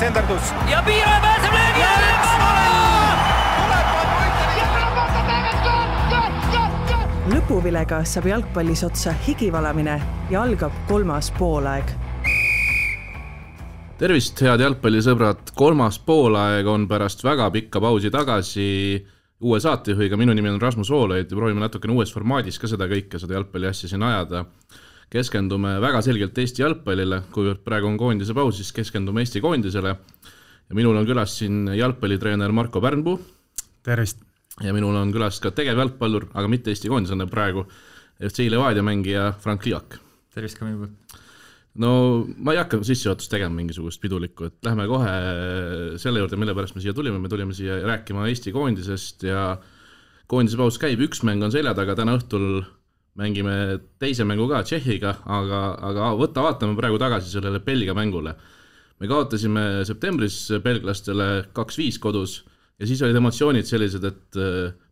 senderdus. ja Piiraja pääseb löögi alla. lõpuvilega saab jalgpallis otsa higivalamine ja algab kolmas poolaeg. tervist, head jalgpallisõbrad, kolmas poolaeg on pärast väga pikka pausi tagasi uue saatejuhiga, minu nimi on Rasmus Voolaid ja proovime natukene uues formaadis ka seda kõike, seda jalgpalliasja siin ajada. Keskendume väga selgelt Eesti jalgpallile, kuivõrd praegu on koondise paus, siis keskendume Eesti koondisele. ja minul on külas siin jalgpallitreener Marko Pärnpuu. tervist! ja minul on külas ka tegevjalgpallur, aga mitte Eesti koondislane praegu, FC Levadia mängija Frank Liak. tervist ka minu poolt! no ma ei hakka sissejuhatust tegema mingisugust pidulikku, et lähme kohe selle juurde, mille pärast me siia tulime, me tulime siia rääkima Eesti koondisest ja koondise paus käib, üks mäng on selja taga, täna õhtul mängime teise mängu ka Tšehhiga, aga, aga võta, vaatame praegu tagasi sellele Belgia mängule. me kaotasime septembris belglastele kaks-viis kodus ja siis olid emotsioonid sellised, et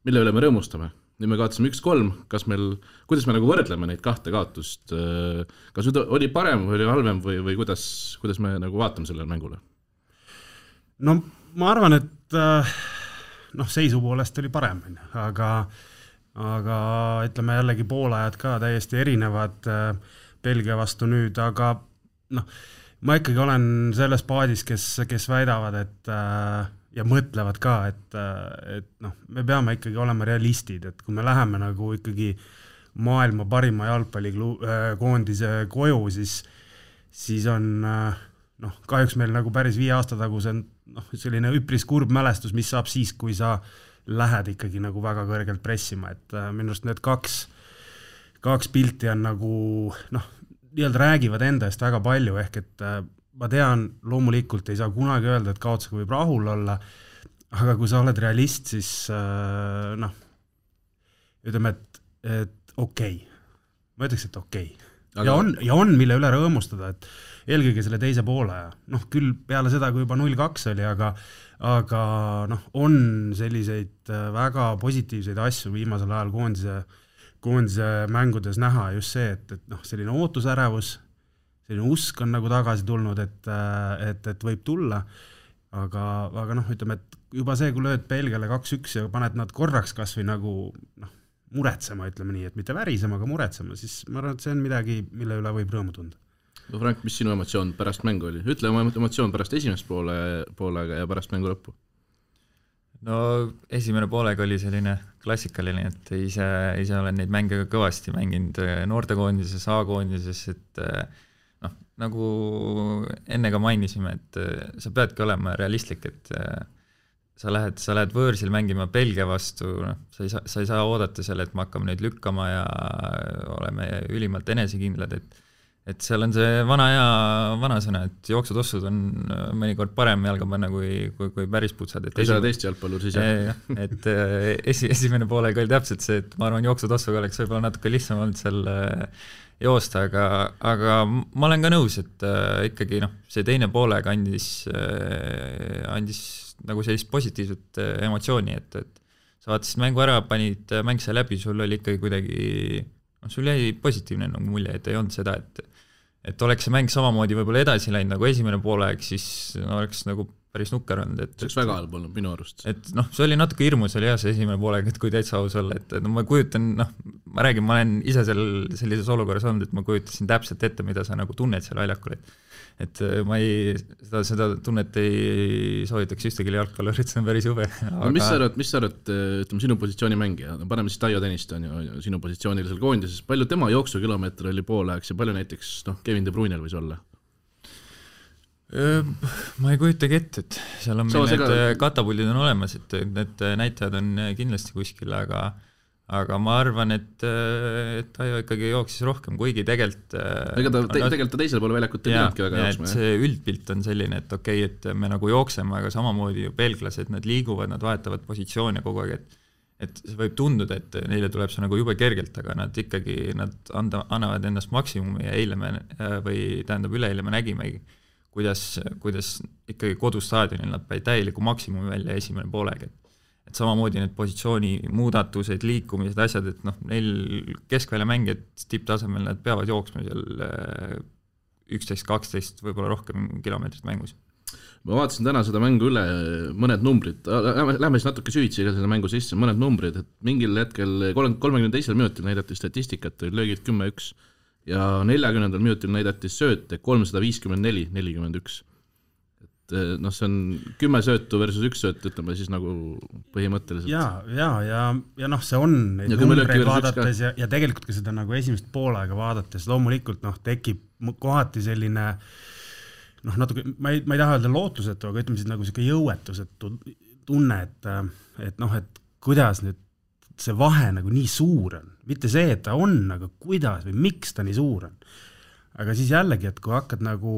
mille üle me rõõmustame nüüd me kaotasime üks-kolm, kas meil, kuidas me nagu võrdleme neid kahte kaotust, kas nüüd oli parem või oli halvem või, või kuidas, kuidas me nagu vaatame sellele mängule? no ma arvan, et noh, seisu poolest oli parem, on ju, aga aga ütleme jällegi poolajad ka täiesti erinevad Belgia vastu nüüd, aga noh, ma ikkagi olen selles paadis, kes, kes väidavad, et äh, ja mõtlevad ka, et, et noh, me peame ikkagi olema realistid, et kui me läheme nagu ikkagi maailma parima jalgpallikoondise koju, siis, siis on noh, kahjuks meil nagu päris viie aasta taguse noh, selline üpris kurb mälestus, mis saab siis, kui sa lähed ikkagi nagu väga kõrgelt pressima, et minu arust need kaks, kaks pilti on nagu noh, nii-öelda räägivad enda eest väga palju, ehk et ma tean, loomulikult ei saa kunagi öelda, et kaotusega võib rahul olla, aga kui sa oled realist, siis äh, noh, ütleme, et, et okei okay., ma ütleks, et okei okay. Aga... ja on, ja on, mille üle rõõmustada, et eelkõige selle teise poolaja, noh küll peale seda, kui juba null kaks oli, aga aga noh, on selliseid väga positiivseid asju viimasel ajal koondise, koondise mängudes näha, just see, et, et noh, selline ootusärevus selline usk on nagu tagasi tulnud, et, et, et võib tulla, aga, aga noh, ütleme, et juba see, kui lööd Belgiale kaks-üks ja paned nad korraks kas või nagu noh, muretsema, ütleme nii, et mitte värisema, aga muretsema, siis ma arvan, et see on midagi, mille üle võib rõõmu tunda. no Frank, mis sinu emotsioon pärast mängu oli, ütle oma emotsioon pärast esimest poole, poolega ja pärast mängu lõppu. no esimene poolega oli selline klassikaline, et ise, ise olen neid mänge ka kõvasti mänginud noortekoondises, A-koondises, et noh, nagu enne ka mainisime, et sa peadki olema realistlik, et sa lähed, sa lähed võõrsil mängima Belgia vastu, noh, sa ei saa, sa ei saa oodata seal, et me hakkame neid lükkama ja oleme ülimalt enesekindlad, et et seal on see vana hea vanasõna, et jooksutossud on mõnikord parem jalga panna kui, kui, kui päris putsad. kui sa oled Eesti jalgpallur, siis jah. et esi, esimene poolega oli täpselt see, et ma arvan, jooksutossuga oleks võib-olla natuke lihtsam olnud seal joosta, aga, aga ma olen ka nõus, et äh, ikkagi noh, see teine poolega andis andis nagu sellist positiivset äh, emotsiooni, et, et sa vaatasid mängu ära, panid mäng sai läbi, sul oli ikkagi kuidagi noh, sul jäi positiivne nagu mulje, et ei olnud seda, et et oleks see mäng samamoodi võib-olla edasi läinud nagu esimene poolaeg, siis oleks nagu päris nukker olnud, et see oleks väga halb olnud minu arust. et noh, see oli natuke hirmus oli jah, see esimene poolega, et kui täitsa aus olla, et no ma kujutan, noh, ma räägin, ma olen ise seal sellises olukorras olnud, et ma kujutasin täpselt ette, mida sa nagu tunned seal väljakul, et et ma ei, seda, seda tunnet ei soovitaks ühtegi jalgpallurit, see on päris jube aga.... no mis sa arvad, mis sa arvad, ütleme sinu positsiooni mängija, paneme siis Taio Tõniste on ju sinu positsioonil seal koondises, palju tema jooksukilomeeter oli poolajaks ja palju näiteks noh, Kevin De Bruyne'l võis olla? Ma ei kujutagi ette, et seal on meil need ka... katapuldid on olemas, et need näitajad on kindlasti kuskil, aga aga ma arvan, et, et Taio ikkagi jooksis rohkem, kuigi tegelikult ega ta te, tegelikult ta teisele poole väljakut ei pidanudki väga jooksma. see üldpilt on selline, et okei okay,, et me nagu jookseme, aga samamoodi ju belglased, nad liiguvad, nad vahetavad positsioone kogu aeg, et et see võib tunduda, et neile tuleb see nagu jube kergelt, aga nad ikkagi, nad anda, annavad endast maksimumi ja eile me, või tähendab, üleeile me nägimegi, kuidas, kuidas ikkagi kodustaadionil nad panid täieliku maksimumi välja esimene poolega, et et samamoodi need positsiooni muudatused, liikumised, asjad, et noh, neil keskväljamängijad tipptasemel, nad peavad jooksma seal üksteist, kaksteist, võib-olla rohkem kilomeetrit mängus. Ma vaatasin täna seda mängu üle, mõned numbrid, lähme siis natuke süvitsi ka selle mängu sisse, mõned numbrid, et mingil hetkel kolmkümmend, kolmekümne teisel minutil näidati statistikat, löögid kümme-üks ja neljakümnendal minutil näidati sööte kolmsada viiskümmend neli, nelikümmend üks. et eh, noh, see on kümme söötu versus üks sööt, ütleme siis nagu põhimõtteliselt. ja, ja, ja, ja noh, see on neid numbreid vaadates ja, ja tegelikult ka seda nagu esimest poolaega vaadates loomulikult noh, tekib kohati selline noh, natuke, ma ei, ma ei taha öelda lootusetu, aga ütleme siis nagu niisugune jõuetusetu tunne, et, et noh, et kuidas nüüd see vahe nagu nii suur on, mitte see, et ta on, aga kuidas või miks ta nii suur on. aga siis jällegi, et kui hakkad nagu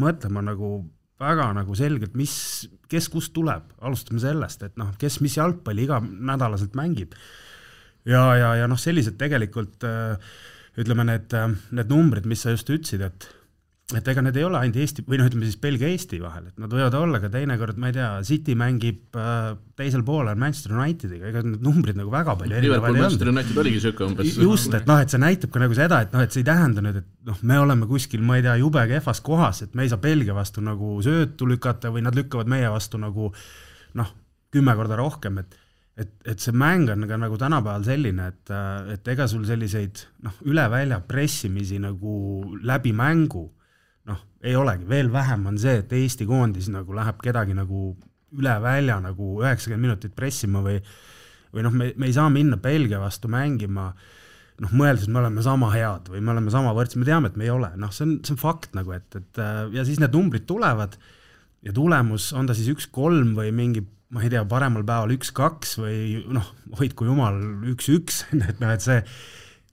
mõtlema nagu väga nagu selgelt, mis, kes kust tuleb, alustame sellest, et noh, kes mis jalgpalli iganädalaselt mängib. ja, ja, ja noh, sellised tegelikult ütleme, need, need numbrid, mis sa just ütlesid, et et ega need ei ole ainult Eesti või noh, ütleme siis Belgia-Eesti vahel, et nad võivad olla ka teinekord, ma ei tea, City mängib äh, teisel poolel Manchester Unitediga, ega need numbrid nagu väga palju erinevad ei olnud. Manchester United oligi siuke umbes. just, et noh, et see näitab ka nagu seda, et noh, et see ei tähenda nüüd, et noh, me oleme kuskil, ma ei tea, jube kehvas kohas, et me ei saa Belgia vastu nagu söötu lükata või nad lükkavad meie vastu nagu noh, kümme korda rohkem, et et, et see mäng on ka nagu tänapäeval selline, et, et ega sul selliseid noh, üle välja pressimisi nagu läbi mängu noh, ei olegi, veel vähem on see, et Eesti koondis nagu läheb kedagi nagu üle välja nagu üheksakümmend minutit pressima või või noh, me, me ei saa minna Belgia vastu mängima noh, mõeldes, et me oleme sama head või me oleme sama võrdsed, me teame, et me ei ole, noh, see on, see on fakt nagu, et, et ja siis need numbrid tulevad ja tulemus, on ta siis üks-kolm või mingi ma ei tea, paremal päeval üks-kaks või noh, hoidku jumal, üks-üks, et noh, et see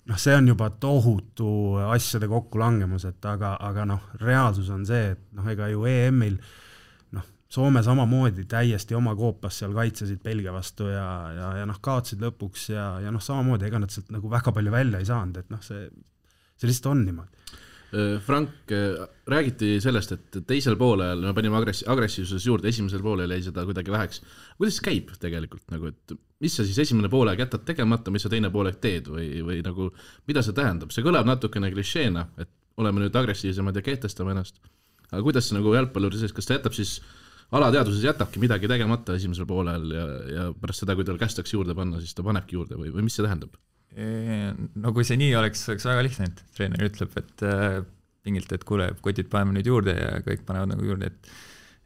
noh, see on juba tohutu asjade kokkulangemus, et aga, aga noh, reaalsus on see, et noh, ega ju EM-il noh, Soome samamoodi täiesti oma koopas seal kaitsesid Belgia vastu ja, ja, ja noh, kaotasid lõpuks ja, ja noh, samamoodi ega nad sealt nagu väga palju välja ei saanud, et noh, see, see lihtsalt on niimoodi Frank, äh, räägiti sellest, et teisel poolel me panime agressi-, agressiivsuses juurde, esimesel poolel jäi seda kuidagi väheks. kuidas see käib tegelikult nagu, et mis sa siis esimene poolaeg jätad tegemata, mis sa teine poolaeg teed või, või nagu mida see tähendab, see kõlab natukene klišeena, et oleme nüüd agressiivsemad ja kehtestame ennast. aga kuidas see nagu jalgpalluri sees, kas ta jätab siis alateadvuses jätabki midagi tegemata esimesel poolel ja, ja pärast seda, kui tal kästakse juurde panna, siis ta panebki juurde või, või mis see tähendab? No kui see nii oleks, oleks väga lihtne, et treener ütleb, et äh, pingilt, et kuule, kotid paneme nüüd juurde ja kõik panevad nagu juurde, et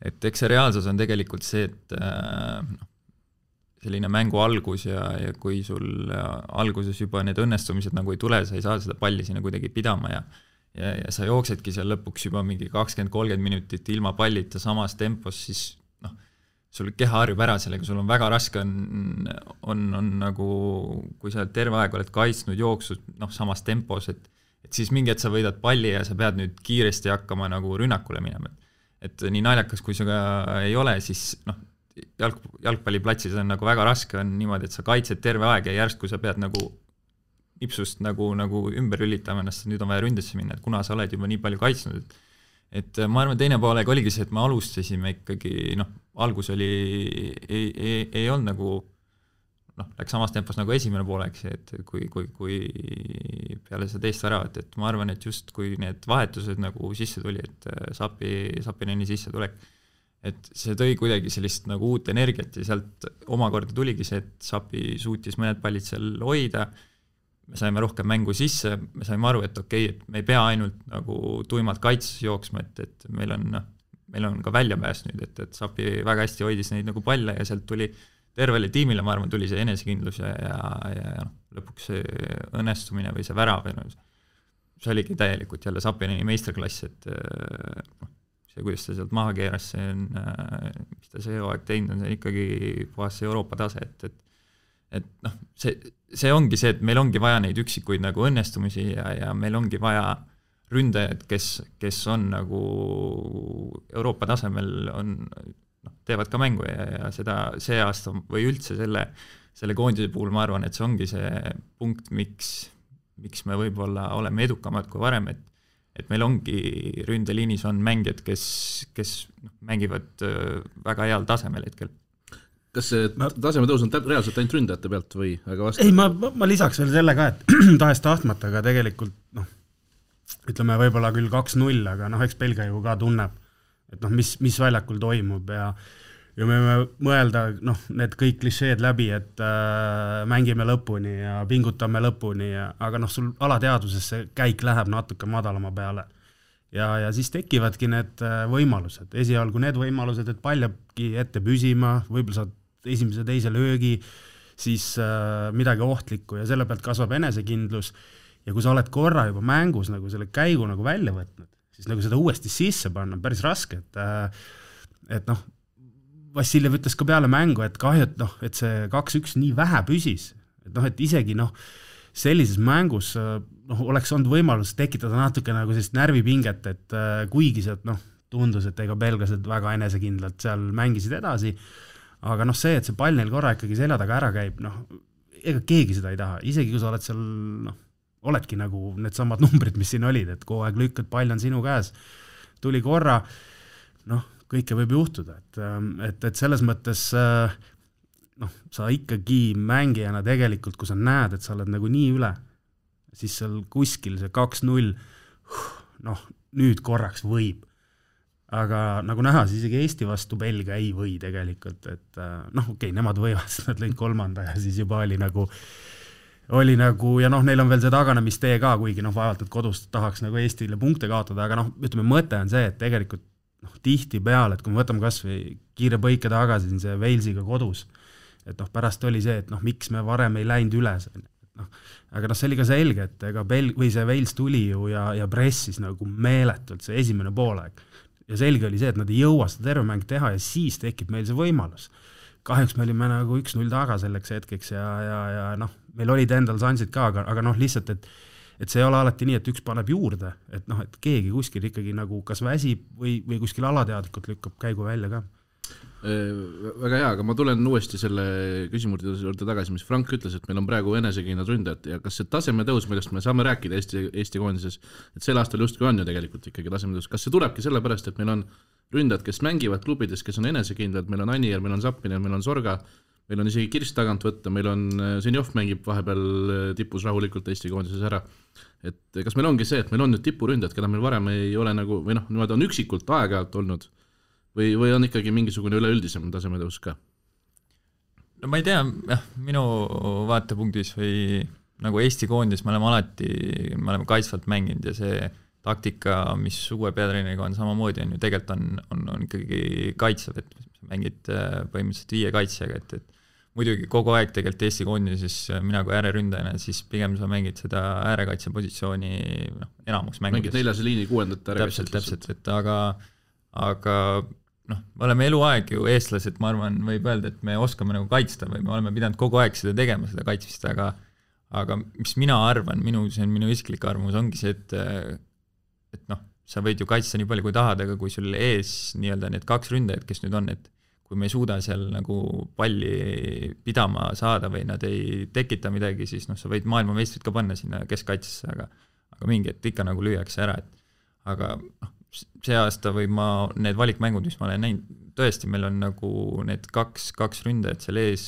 et eks see reaalsus on tegelikult see, et äh, noh, selline mängu algus ja, ja kui sul alguses juba need õnnestumised nagu ei tule, sa ei saa seda palli sinna kuidagi pidama ja ja, ja sa jooksedki seal lõpuks juba mingi kakskümmend, kolmkümmend minutit ilma pallita samas tempos, siis sul keha harjub ära sellega, sul on väga raske on, on, on nagu, kui sa terve aeg oled kaitsnud, jooksnud noh, samas tempos, et et siis mingi hetk sa võidad palli ja sa pead nüüd kiiresti hakkama nagu rünnakule minema. et nii naljakas, kui see ka ei ole, siis noh, jalg, jalgpalliplatsis on nagu väga raske, on niimoodi, et sa kaitsed terve aeg ja järsku sa pead nagu nipsust nagu, nagu ümber lülitama ennast, nüüd on vaja ründesse minna, et kuna sa oled juba nii palju kaitsnud, et et äh, ma arvan, teine poolega oligi see, et me alustasime ikkagi noh, algus oli, ei, ei, ei olnud nagu noh, läks samas tempos nagu esimene poolek, see, et kui, kui, kui peale seda teist väravat, et ma arvan, et just kui need vahetused nagu sisse tuli, et äh, Sapi, Sapineni sissetulek, et see tõi kuidagi sellist nagu uut energiat ja sealt omakorda tuligi see, et Sapi suutis mõned pallid seal hoida me saime rohkem mängu sisse, me saime aru, et okei okay,, et me ei pea ainult nagu tuimalt kaitses jooksma, et, et meil on noh, meil on ka väljapääs nüüd, et, et Sapi väga hästi hoidis neid nagu palle ja sealt tuli tervele tiimile, ma arvan, tuli see enesekindlus ja, ja, ja, ja noh, lõpuks see õnnestumine või see värav või noh, see oligi täielikult jälle Sapinini meisterklass, et noh, see, kuidas ta sealt maha keeras, see on, mis ta see hooaeg teinud on, see on ikkagi puhas Euroopa tase, et, et et noh, see, see ongi see, et meil ongi vaja neid üksikuid nagu õnnestumisi ja, ja meil ongi vaja ründajad, kes, kes on nagu Euroopa tasemel, on noh, teevad ka mängu ja, ja seda see aasta või üldse selle, selle koondise puhul ma arvan, et see ongi see punkt, miks, miks me võib-olla oleme edukamad kui varem, et et meil ongi ründeliinis on mängijad, kes, kes noh, mängivad äh, väga heal tasemel hetkel kas see taseme tõus on reaalselt ainult ründajate pealt või, aga vast-? ei, ma, ma lisaks veel selle ka, et tahes-tahtmata, aga tegelikult noh, ütleme võib-olla küll kaks-null, aga noh, eks Belgia ju ka tunneb, et noh, mis, mis väljakul toimub ja ja me võime mõelda, noh, need kõik klišeed läbi, et äh, mängime lõpuni ja pingutame lõpuni ja aga noh, sul alateadvuses see käik läheb natuke madalama peale. ja, ja siis tekivadki need äh, võimalused, esialgu need võimalused, et pall jääbki ette püsima, võib-olla saad esimese-teise löögi, siis äh, midagi ohtlikku ja selle pealt kasvab enesekindlus. Ja kui sa oled korra juba mängus nagu selle käigu nagu välja võtnud, siis nagu seda uuesti sisse panna on päris raske, et äh, et noh, Vassiljev ütles ka peale mängu, et kahju, et noh, et see kaks-üks nii vähe püsis, et noh, et isegi noh, sellises mängus noh, oleks olnud võimalus tekitada natuke nagu sellist närvipinget, et äh, kuigi sealt noh, tundus, et ega belglased väga enesekindlalt seal mängisid edasi, aga noh, see, et see pall neil korra ikkagi selja taga ära käib, noh, ega keegi seda ei taha, isegi kui sa oled seal noh, oledki nagu needsamad numbrid, mis siin olid, et kogu aeg lükkad, pall on sinu käes, tuli korra, noh, kõike võib juhtuda, et, ähm, et, et selles mõttes äh, noh, sa ikkagi mängijana tegelikult, kui sa näed, et sa oled nagu nii üle, siis seal kuskil see kaks-null, noh, nüüd korraks võib. Aga nagu näha, siis isegi Eesti vastu Belgia ei või tegelikult, et äh, noh, okei okay,, nemad võivad, sest nad lõid kolmanda ja siis juba oli nagu oli nagu ja noh, neil on veel see taganemistee ka, kuigi noh, vaevalt, et kodus tahaks nagu Eestile punkte kaotada, aga noh, ütleme mõte on see, et tegelikult noh, tihtipeale, et kui me võtame kas või kiire põike tagasi siin see Walesiga kodus, et noh, pärast oli see, et noh, miks me varem ei läinud et noh, aga noh, see oli ka selge, et ega Bel-, või see Wales tuli ju ja, ja pressis nagu meeletult see esimene poolaeg. Ja selge oli see, et nad ei jõua seda terve mäng teha ja siis tekib meil see võimalus. kahjuks me olime nagu üks-null taga selleks hetkeks ja, ja, ja noh, meil olid endal šansid ka, aga, aga noh, lihtsalt, et et see ei ole alati nii, et üks paneb juurde, et noh, et keegi kuskil ikkagi nagu kas väsib või, või kuskil alateadlikult lükkab käigu välja ka väga hea, aga ma tulen uuesti selle küsimuse juurde tagasi, mis Frank ütles, et meil on praegu enesekindlad ründajad ja kas see tasemetõus, millest me saame rääkida Eesti, Eesti koondises, et sel aastal justkui on ju tegelikult ikkagi tasemetõus, kas see tulebki sellepärast, et meil on ründajad, kes mängivad klubides, kes on enesekindlad, meil on Anier, meil on Zappinen, meil on Sorga, meil on isegi Kirss tagant võtta, meil on, Zenjov mängib vahepeal tipus rahulikult Eesti koondises ära. Et kas meil ongi see, et meil on nüüd tipuründajad, keda meil varem ei ole nagu või noh, niimoodi on üksikult aeg-ajalt olnud või, või on ikkagi mingisugune üleüldisem tasemetõus ka? no ma ei tea, jah, minu vaatepunktis või nagu Eesti koondis me oleme alati, me oleme kaitsvalt mänginud ja see taktika, mis uue peatreeneriga on samamoodi, on ju, tegelikult on, on, on ikkagi kaitsev, et mängid äh, põhimõtteliselt viie kaitsjaga, et, et muidugi kogu aeg tegelikult Eesti koondises mina kui ääreründajana, siis pigem sa mängid seda äärekaitse positsiooni noh, enamus mängides. mängid neljase liini kuuendat äärekaitset. täpselt, täpselt, et aga, aga noh, me oleme eluaeg ju eestlased, ma arvan, võib öelda, et me oskame nagu kaitsta või me oleme pidanud kogu aeg seda tegema, seda kaitsmist, aga aga mis mina arvan, minu, see on minu isiklik arvamus, ongi see, et et noh, sa võid ju kaitsta nii palju, kui tahad, aga kui sul ees nii-öelda need kaks ründajat, kes nüüd on, et kui me ei suuda seal nagu palli pidama saada või nad ei tekita midagi, siis noh, sa võid maailmameistrit ka panna sinna keskkaitsesse, aga aga mingi hetk ikka nagu lüüakse ära, et aga noh, see aasta või ma, need valikmängud, mis ma olen näinud, tõesti, meil on nagu need kaks, kaks ründajat seal ees,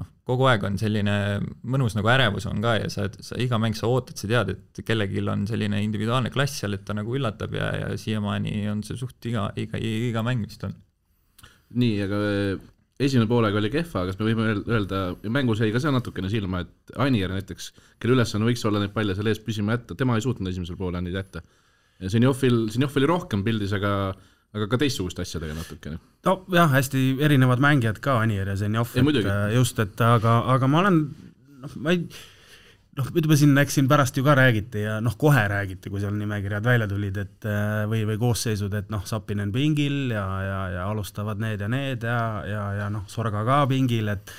noh, kogu aeg on selline mõnus nagu ärevus on ka ja sa, sa iga mäng sa ootad, sa tead, et kellelgi on selline individuaalne klass seal, et ta nagu üllatab ja, ja siiamaani on see suht iga, iga, iga mäng vist on nii, aga eh, esimene poolega oli kehva, kas me võime öelda, mängus jäi ka see natukene silma, et Anier näiteks, kelle ülesanne võiks olla neid palle seal ees püsima jätta, tema ei suutnud esimesel poolel neid jätta. Zenjovil, Zenjov oli rohkem pildis, aga, aga ka teistsuguste asjadega natukene. nojah, hästi erinevad mängijad ka, Anier ja Zenjov, et äh, just, et aga, aga ma olen, noh, ma ei noh, ütleme siin, eks siin pärast ju ka räägiti ja noh, kohe räägiti, kui seal nimekirjad välja tulid, et äh, või, või koosseisud, et noh, Sapinen pingil ja, ja, ja alustavad need ja need ja, ja, ja noh, Sorga ka pingil, et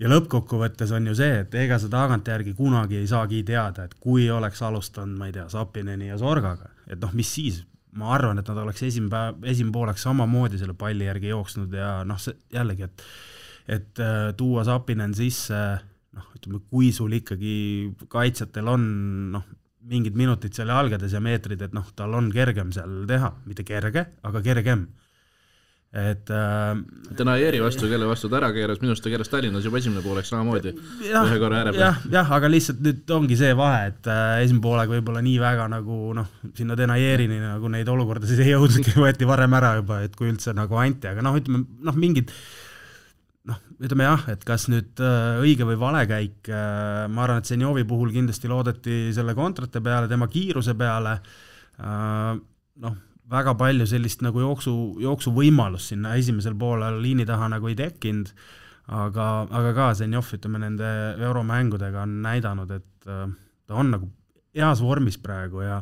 ja lõppkokkuvõttes on ju see, et ega sa tagantjärgi kunagi ei saagi teada, et kui oleks alustanud, ma ei tea, Sapineni ja Sorgaga, et noh, mis siis, ma arvan, et nad oleks esimene päev, esimene pooleks samamoodi selle palli järgi jooksnud ja noh, see jällegi, et et äh, tuua Sapinen sisse noh, ütleme, kui sul ikkagi kaitsjatel on noh, mingid minutid seal jalgades ja meetrid, et noh, tal on kergem seal teha, mitte kerge, aga kergem. Et äh, täna Eeri vastu, kelle vastu ta ära keeras, minu arust ta keeras Tallinnas juba esimene poolek samamoodi ühe korra ääre peal. jah, jah, aga lihtsalt nüüd ongi see vahe, et äh, esimene poolega võib-olla nii väga nagu noh, sinna Denajerini nagu neid olukordasid ei jõudnudki, võeti varem ära juba, et kui üldse nagu anti, aga noh, ütleme noh, mingid noh, ütleme jah, et kas nüüd äh, õige või vale käik äh,, ma arvan, et Zenjovi puhul kindlasti loodeti selle kontrate peale, tema kiiruse peale äh,, noh, väga palju sellist nagu jooksu, jooksuvõimalust sinna esimesel poolel liini taha nagu ei tekkinud, aga, aga ka Zenjov, ütleme nende euromängudega on näidanud, et äh, ta on nagu heas vormis praegu ja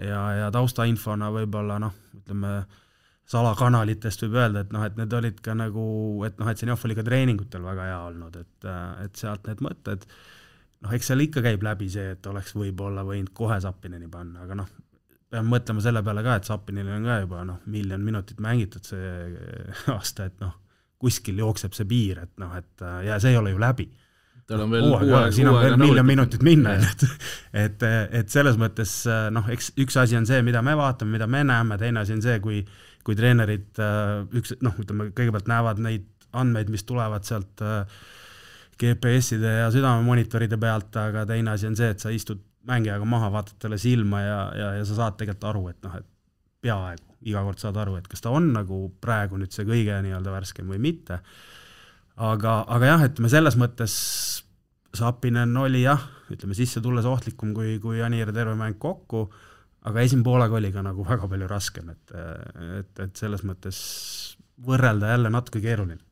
ja, ja taustainfona võib-olla noh, ütleme salakanalitest võib öelda, et noh, et need olid ka nagu, et noh, et Zenjov oli ka treeningutel väga hea olnud, et, et sealt need mõtted, noh, eks seal ikka käib läbi see, et oleks võib-olla võinud kohe Zappineni panna, aga noh, peame mõtlema selle peale ka, et Zappinil on ka juba noh, miljon minutit mängitud see aasta, et noh, kuskil jookseb see piir, et noh, et ja see ei ole ju läbi. tal on veel hooaeg, siin on veel miljon minutit minna, et, et, et selles mõttes noh, eks üks asi on see, mida me vaatame, mida me näeme, teine asi on see, kui kui treenerid üks noh, ütleme kõigepealt näevad neid andmeid, mis tulevad sealt GPS-ide ja südamemonitoride pealt, aga teine asi on see, et sa istud mängijaga maha, vaatad talle silma ja, ja, ja sa saad tegelikult aru, et noh, et peaaegu iga kord saad aru, et kas ta on nagu praegu nüüd see kõige nii-öelda värskem või mitte. aga, aga jah, ütleme selles mõttes Sapinen oli jah, ütleme sisse tulles ohtlikum kui, kui Anir terve mäng kokku, aga esimene poolega oli ka nagu väga palju raskem, et, et, et selles mõttes võrrelda jälle natuke keeruline.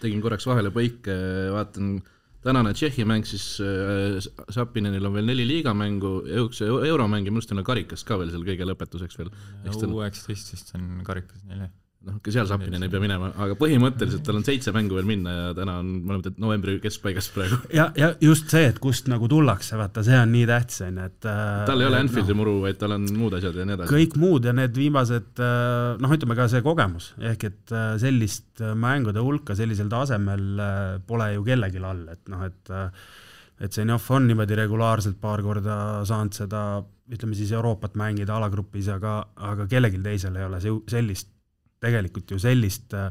tegin korraks vahele põike, vaatan tänane Tšehhi mäng siis äh, Sapinenil on veel neli liigamängu, üks euromäng ja minu arust on karikas ka veel seal kõige lõpetuseks veel. U üheksateist vist on karikas neil jah noh, ka seal Sapinen ei pea minema, aga põhimõtteliselt tal on seitse mängu veel minna ja täna on, me oleme novembri keskpaigas praegu. ja, ja just see, et kust nagu tullakse, vaata, see on nii tähtis, on ju, et äh, tal ei ole Anfieldi no, muru, vaid tal on muud asjad ja nii edasi. kõik muud ja need viimased äh, noh, ütleme ka see kogemus, ehk et äh, sellist mängude hulka sellisel tasemel pole ju kellelgi all, et noh, et et Zenjov on niimoodi regulaarselt paar korda saanud seda, ütleme siis Euroopat mängida alagrupis, aga, aga kellelgi teisel ei ole sellist tegelikult ju sellist äh,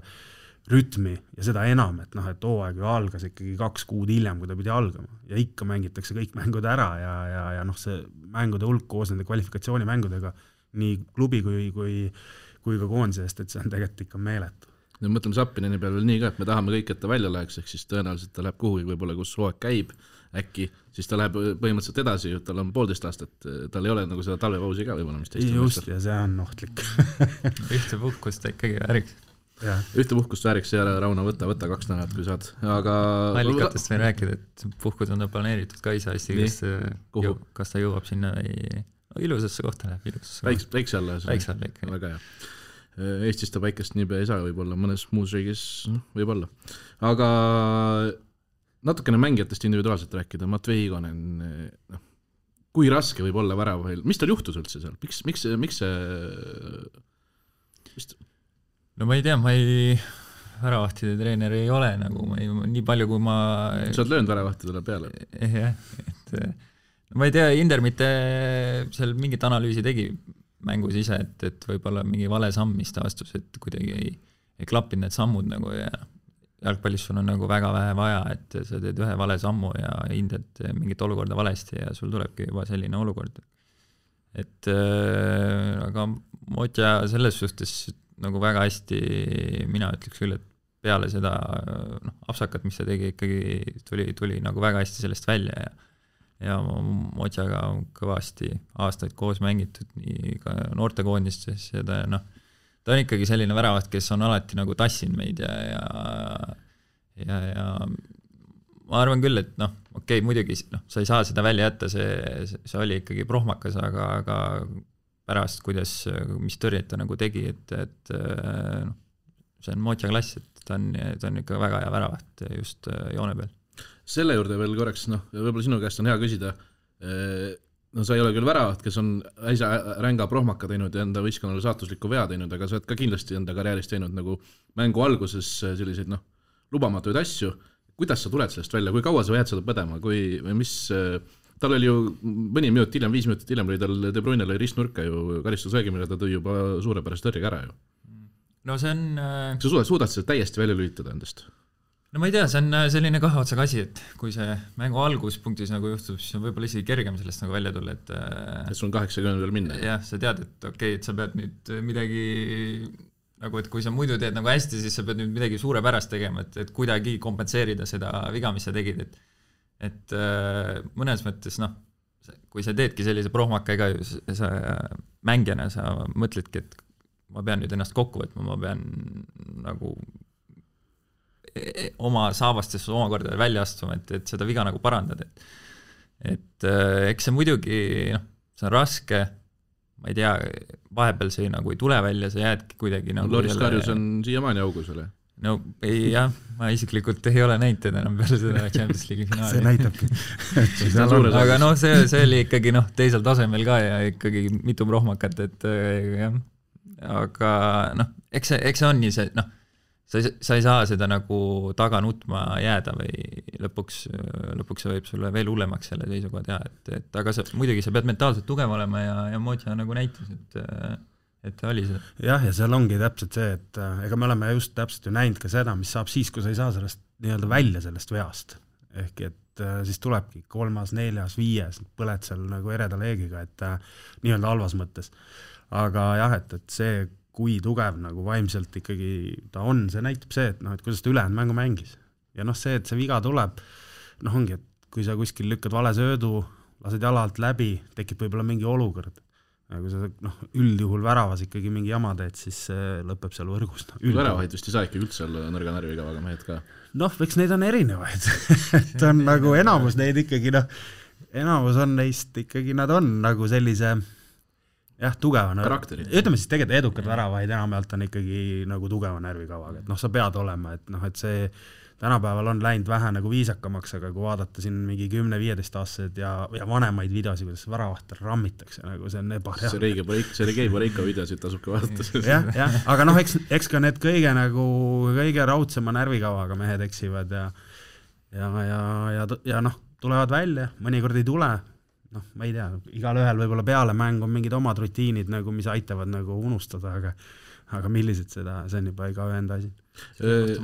rütmi ja seda enam, et noh, et hooaeg ju algas ikkagi kaks kuud hiljem, kui ta pidi algama. Ja ikka mängitakse kõik mängud ära ja, ja, ja noh, see mängude hulk koos nende kvalifikatsioonimängudega nii klubi kui, kui, kui ka koondise eest, et see on tegelikult ikka meeletu. No mõtleme Zappineni peale nii ka, et me tahame kõik, et ta välja läheks, ehk siis tõenäoliselt ta läheb kuhugi võib-olla, kus hooaeg käib, äkki, siis ta läheb põhimõtteliselt edasi, tal on poolteist aastat, tal ei ole nagu seda talvepausi ka võib-olla, mis teistel just, ja see on ohtlik ühte puhkust ta ikkagi vääriks. ühte puhkust vääriks ja Rauno, võta, võta kaks nädalat, kui saad, aga allikatest võin rääkida, et puhkud on tal planeeritud ka ise hästi, kas, kas ta jõuab sinna või ilusasse kohta läheb, ilusasse väikse, väikse alla. väikse alla ikka. väga hea Eestis ta päikest niipea ei saa, võib-olla mõnes muus riigis noh, võib-olla. aga natukene mängijatest individuaalselt rääkida, Matvei Igonen, noh, kui raske võib olla väravahil, mis tal juhtus üldse seal, miks, miks, miks see, mis no ma ei tea, ma ei, väravahtide treener ei ole nagu, ma ei, nii palju kui ma sa oled löönud väravahtidele peale? jah, et no ma ei tea, Inder mitte seal mingit analüüsi tegi mängus ise, et, et võib-olla mingi vale samm, mis ta astus, et kuidagi ei, ei klappinud need sammud nagu ja jalgpallis sul on nagu väga vähe vaja, et sa teed ühe vale sammu ja hindad mingit olukorda valesti ja sul tulebki juba selline olukord. et äh, aga Motja selles suhtes nagu väga hästi, mina ütleks küll, et peale seda noh, apsakat, mis ta tegi, ikkagi tuli, tuli nagu väga hästi sellest välja ja ja Motjaga on kõvasti aastaid koos mängitud, nii ka noortekoondistes ja ta noh, ta on ikkagi selline väravaht, kes on alati nagu tassinud meid ja, ja ja, ja ma arvan küll, et noh, okei okay,, muidugi noh, sa ei saa seda välja jätta, see, see oli ikkagi prohmakas, aga, aga pärast, kuidas, mis tõrjet ta nagu tegi, et, et noh, see on Motja klass, et ta on, ta on ikka väga hea väravaht just joone peal. Selle juurde veel korraks, noh, võib-olla sinu käest on hea küsida, no sa ei ole küll väravaht, kes on äsja ränga prohmaka teinud ja enda võistkonnale saatusliku vea teinud, aga sa oled ka kindlasti enda karjääris teinud nagu mängu alguses selliseid noh, lubamatuid asju, kuidas sa tuled sellest välja, kui kaua sa jääd seda põdema, kui, või mis tal oli ju mõni minut hiljem, viis minutit hiljem oli tal De Bruyne'le ristnurka ju karistusvägi, mille ta tõi juba suurepärase tõrjega ära ju. no see on äh, sa suudad, suudad seda täiesti välja lülitada endast? No ma ei tea, see on äh, selline kahe otsaga asi, et kui see mängu alguspunktis nagu juhtub, siis on võib-olla isegi kergem sellest nagu välja tulla, et äh, et sul on kaheksakümne peal minna? jah, sa tead, et okei okay,, et sa pead nüüd midagi nagu, et kui sa muidu teed nagu hästi, siis sa pead nüüd midagi suurepärast tegema, et, et kuidagi kompenseerida seda viga, mis sa tegid, et et äh, mõnes mõttes noh, kui sa teedki sellise prohmaka, ega ju sa mängijana sa mõtledki, et ma pean nüüd ennast kokku võtma, ma pean nagu oma saabastesse omakorda välja astuma, et, et seda viga nagu parandada, et et äh, eks see muidugi noh, see on raske, ma ei tea, vahepeal see nagu ei tule välja, sa jäädki kuidagi nagu Loris Karius on siiamaani augus, ole? no ei jah, ma isiklikult ei ole näinud teda enam peale seda Champions League'i finaali. see näitabki aga noh, see, see oli ikkagi noh, teisel tasemel ka ja ikkagi mitu prohmakat, et äh, jah aga noh, eks see, eks see on nii, see noh, sa ei, sa ei saa seda nagu taga nutma jääda või lõpuks, lõpuks see võib sulle veel hullemaks selle seisukoha teha, et, et aga sa, muidugi sa pead mentaalselt tugev olema ja, ja Modja nagu näitas, et et ta oli see. jah, ja seal ongi täpselt see, et ega me oleme just täpselt ju näinud ka seda, mis saab siis, kui sa ei saa sellest nii-öelda välja sellest veast. ehk et siis tulebki kolmas, neljas, viies, põled seal nagu ereda leegiga, et nii-öelda halvas mõttes aga jah, et, et see, kui tugev nagu vaimselt ikkagi ta on, see näitab see, et noh, et kuidas ta ülejäänud mängu mängis. ja noh, see, et see viga tuleb, noh, ongi, et kui sa kuskil lükkad vale söödu, lased jala alt läbi, tekib võib-olla mingi olukord. kui sa noh, üldjuhul väravas ikkagi mingi jama teed, siis lõpeb seal võrgus no,. väravaid vist ei saa ikkagi üldse olla nõrga närvikavaga mehed ka. noh, eks neid on erinevaid et on nagu enamus neid ikkagi noh, enamus on neist ikkagi, nad on nagu sellise jah, tugeva no, ütleme siis tegelikult edukad väravaid enamjaolt on ikkagi nagu tugeva närvikavaga, et noh, sa pead olema, et noh, et see tänapäeval on läinud vähe nagu viisakamaks, aga kui vaadata siin mingi kümne-viieteistaastaseid ja, ja vanemaid videosid, kuidas väravahte rammitakse, nagu see on ebahea. Sergei Boreiko, Sergei Boreiko videosid tasub ka vaadata. jah, jah, aga noh, eks, eks ka need kõige nagu, kõige raudsema närvikavaga mehed eksivad ja ja, ja, ja, ja noh, tulevad välja, mõnikord ei tule, noh, ma ei tea, igalühel võib-olla peale mängu on mingid omad rutiinid nagu, mis aitavad nagu unustada, aga aga millised seda, see on juba igaühe enda asi.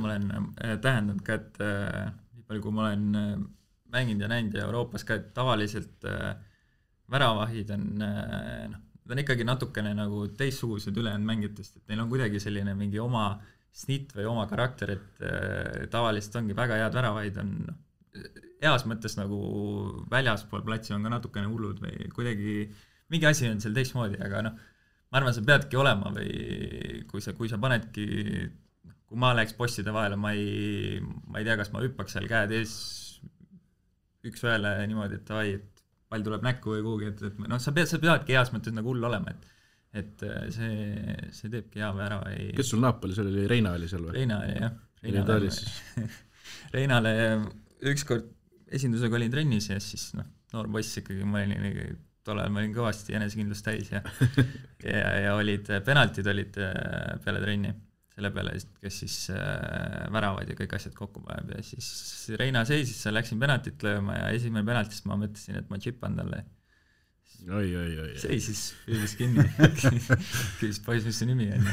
ma olen äh, tähendanud ka, et äh, nii palju, kui ma olen äh, mänginud ja näinud ja Euroopas ka, et tavaliselt väravahid on noh, nad on ikkagi natukene nagu teistsugused ülejäänud mängijatest, et neil on kuidagi selline mingi oma snitt või oma karakter, et tavaliselt ongi väga head väravahid, on noh, heas mõttes nagu väljaspool platsi on ka natukene hullud või kuidagi mingi asi on seal teistmoodi, aga noh, ma arvan, sa peadki olema või kui sa, kui sa panedki, kui ma läheks postide vahele, ma ei, ma ei tea, kas ma hüppaks seal käed ees üks-ühele niimoodi, et davai, et pall tuleb näkku või kuhugi, et, et noh, sa pead, sa peadki heas mõttes nagu hull olema, et et see, see teebki hea värava kes sul Naapolis oli, Reina oli seal või? Reina oli jah. Reina oli siis Reinale ükskord esindusega olin trennis ja siis noh, noor poiss ikkagi, ma olin, tol ajal ma olin kõvasti enesekindlust täis ja ja, ja olid, penaltid olid äh, peale trenni, selle peale, kes siis äh, väravad ja kõik asjad kokku paneb ja siis Reina seisis seal, läksin penaltit lööma ja esimene penaltist ma mõtlesin, et ma džipan talle oi, oi, oi. seisis, püüdis kinni küsis poiss, mis su nimi on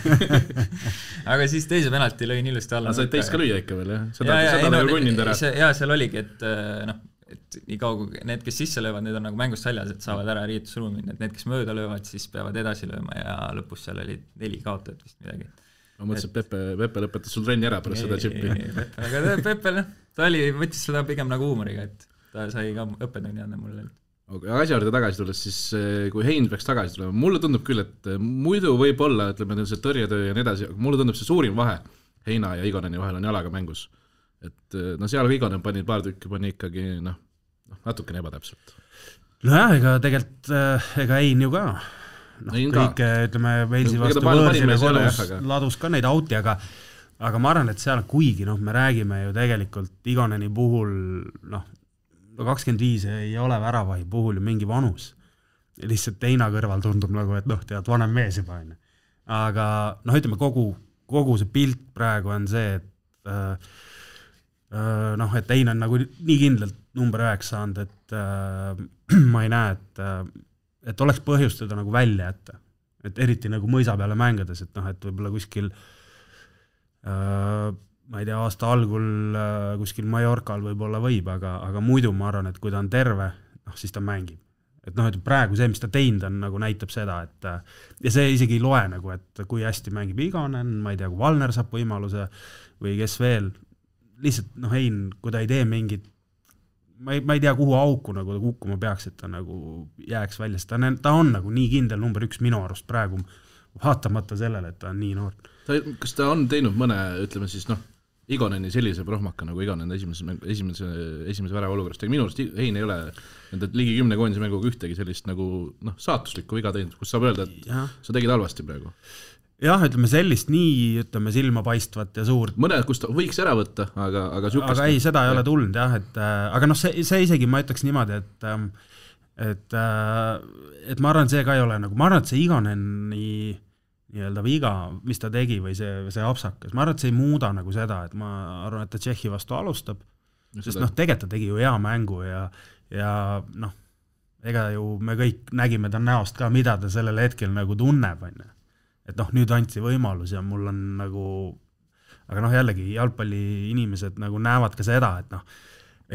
aga siis teise penalti lõin ilusti alla. said teist ka lüüa ikka veel jah? seda, seda ta ju kunninud ära. jaa, seal oligi, et äh, noh, et niikaua kui need, kes sisse löövad, need on nagu mängust väljas, et saavad ära riietusruumi et need, kes mööda löövad, siis peavad edasi lööma ja lõpus seal oli neli kaotajat vist midagi. ma mõtlesin, et Pepe, Pepe lõpetas sul trenni ära pärast seda džippi. aga Pepe noh, ta oli, võttis seda pigem nagu huumoriga, et ta sai ka õppetunni anda mulle aga asja juurde tagasi tulles, siis eh, kui Hein peaks tagasi tulema, mulle tundub küll, et eh, muidu võib-olla, ütleme, see tõrjetöö ja nii edasi, aga mulle tundub see suurim vahe Heina ja Igoneni vahel on jalaga mängus. et eh, no seal Igonen pani paar tükki, pani ikkagi noh, noh natukene ebatäpselt. nojah, ega tegelikult, ega Hein ju ka noh, kõike ütleme, Walesi vastu võõrsile kodus ladus ka neid out'i, aga aga ma arvan, et seal, kuigi noh, me räägime ju tegelikult Igoneni puhul noh, no kakskümmend viis ei ole väravahi puhul ju mingi vanus. lihtsalt Heina kõrval tundub nagu, et noh, tead, vanem mees juba, on ju. aga noh, ütleme kogu, kogu see pilt praegu on see, et äh, äh, noh, et Hein on nagu nii kindlalt number üheksa saanud, et äh, ma ei näe, et äh,, et oleks põhjust teda nagu välja jätta. et eriti nagu mõisa peale mängides, et noh, et võib-olla kuskil ma ei tea, aasta algul kuskil Mallorcal võib-olla võib, aga, aga muidu ma arvan, et kui ta on terve, noh, siis ta mängib et noh, et praegu see, mis ta teinud on, nagu näitab seda, et ja see isegi ei loe nagu, et kui hästi mängib Igonen, ma ei tea, kui Valner saab võimaluse või kes veel, lihtsalt noh, Hein, kui ta ei tee mingit ma ei, ma ei tea, kuhu auku nagu ta kukkuma peaks, et ta nagu jääks välja, sest ta on, ta on nagu nii kindel number üks minu arust praegu, vaatamata sellele, et ta on nii noor. ta, kas ta on teinud mõne, ütleme siis noh, Igoneni sellise prohmaka nagu Igonen esimese, esimese, esimese värava olukorras tegi, minu arust Hein ei ole nende ligi kümne koondise mänguga ühtegi sellist nagu noh, saatuslikku viga teinud, kus saab öelda, et ja. sa tegid halvasti praegu jah, ütleme sellist nii, ütleme silmapaistvat ja suurt. mõned, kus ta võiks ära võtta, aga, aga sihukest. aga ei, seda ei ole tulnud jah, et äh, aga noh, see, see isegi ma ütleks niimoodi, et ähm, et, äh, et ma arvan, et see ka ei ole nagu, ma arvan, et see Igoneni nii-öelda viga, mis ta tegi või see, see apsakas, ma arvan, et see ei muuda nagu seda, et ma arvan, et ta Tšehhi vastu alustab, sest noh, tegelikult ta tegi ju hea mängu ja, ja noh, ega ju me kõik nägime ta näost ka, mida ta sellel hetkel nagu tunneb, on ju. et noh, nüüd anti võimalus ja mul on nagu, aga noh, jällegi jalgpalliinimesed nagu näevad ka seda, et noh,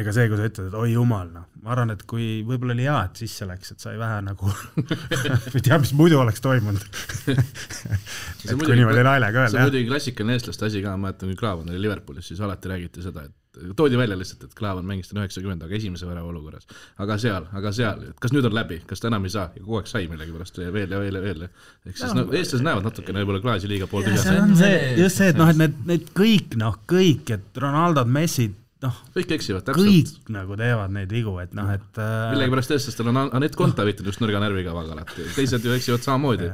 ega see, kui sa ütled, et oi jumal, noh, ma arvan, et kui võib-olla oli hea, et sisse läks, et sai vähe nagu ei tea, mis muidu oleks toimunud et kui niimoodi naljaga öelda. see on muidugi klassikaline eestlaste asi ka, ma mäletan, kui Klaavan oli Liverpoolis, siis alati räägiti seda, et toodi välja lihtsalt, et Klaavan mängis täna üheksakümmend, aga esimese värava olukorras. aga seal, aga seal, et kas nüüd on läbi, kas ta enam ei saa ja kogu aeg sai millegipärast veel ja veel ja veel. ehk siis no, eestlased näevad natukene võib-olla klaasi liiga pooltühjana. see on see, just see, et noh, et need, need kõik noh, kõik, et Ronaldod, Messid, noh, kõik eksivad, täpselt. kõik nagu teevad neid vigu, et noh, et äh, millegipärast eestlastel on Anett Konta viitud just nõrga närvikavaga alati, teised ju eksivad samamoodi.